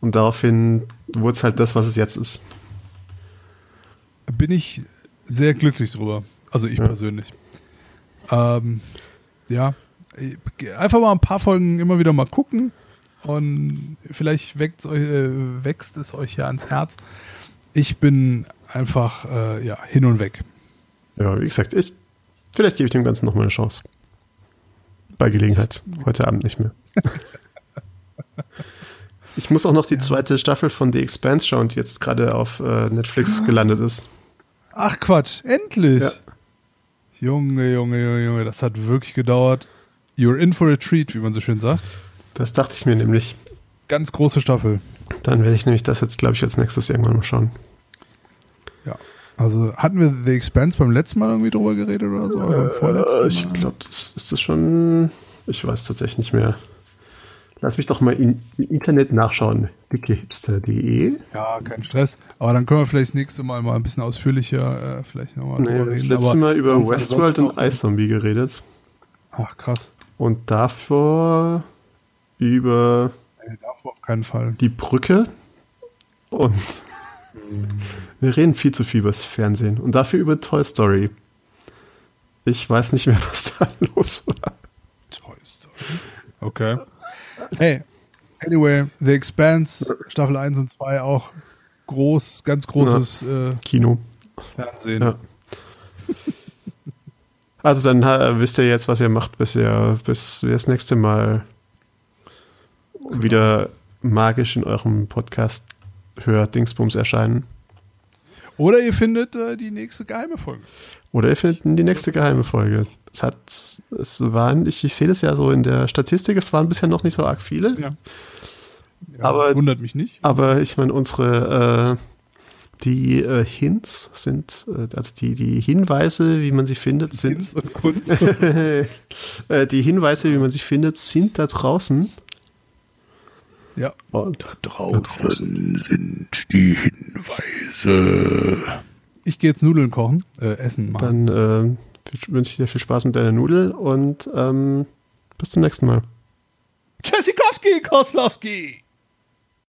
Und daraufhin wurde es halt das, was es jetzt ist. Bin ich sehr glücklich drüber. Also ich ja. persönlich. Ähm, ja, einfach mal ein paar Folgen immer wieder mal gucken und vielleicht wächst, euch, äh, wächst es euch ja ans Herz. Ich bin einfach äh, ja, hin und weg. Ja, wie gesagt, ich, vielleicht gebe ich dem Ganzen nochmal eine Chance. Bei Gelegenheit. Heute Abend nicht mehr. Ich muss auch noch die zweite Staffel von The Expanse schauen, die jetzt gerade auf äh, Netflix gelandet ist. Ach Quatsch, endlich! Ja. Junge, Junge, Junge, Junge, das hat wirklich gedauert. You're in for a treat, wie man so schön sagt. Das dachte ich mir nämlich. Ganz große Staffel. Dann werde ich nämlich das jetzt, glaube ich, als nächstes irgendwann mal schauen. Ja. Also hatten wir The Expanse beim letzten Mal irgendwie drüber geredet oder so? Oder äh, ich glaube, das ist das schon. Ich weiß tatsächlich nicht mehr. Lass mich doch mal im Internet nachschauen. Dickehipster.de. Ja, kein Stress. Aber dann können wir vielleicht das nächste Mal mal ein bisschen ausführlicher äh, vielleicht nochmal nee, drüber reden. Das letzte Mal über Westworld und Ice Zombie geredet. Ach, krass. Und davor über nee, davor auf keinen Fall. die Brücke. Und wir reden viel zu viel über das Fernsehen. Und dafür über Toy Story. Ich weiß nicht mehr, was da los war. Toy Story. Okay. Hey, anyway, The Expanse, Staffel 1 und 2 auch groß, ganz großes ja. äh, Kino. Fernsehen. Ja. Also dann äh, wisst ihr jetzt, was ihr macht, bis ihr, bis wir das nächste Mal wieder magisch in eurem Podcast hört Dingsbums erscheinen. Oder ihr findet äh, die nächste geheime Folge. Oder ihr findet die nächste geheime Folge. Es hat, es waren, ich, ich sehe das ja so in der Statistik, es waren bisher noch nicht so arg viele. Ja. ja aber, wundert mich nicht. Aber ich meine, unsere, äh, die äh, Hints sind, äh, also die, die Hinweise, wie man sie findet, sind. Hints und Kunst. Äh, die Hinweise, wie man sie findet, sind da draußen. Ja. Und da draußen sind die Hinweise. Ich gehe jetzt Nudeln kochen, äh, essen machen. Dann äh, wünsche ich dir viel Spaß mit deiner Nudel und ähm, bis zum nächsten Mal. Tschüssikowski, Koslowski!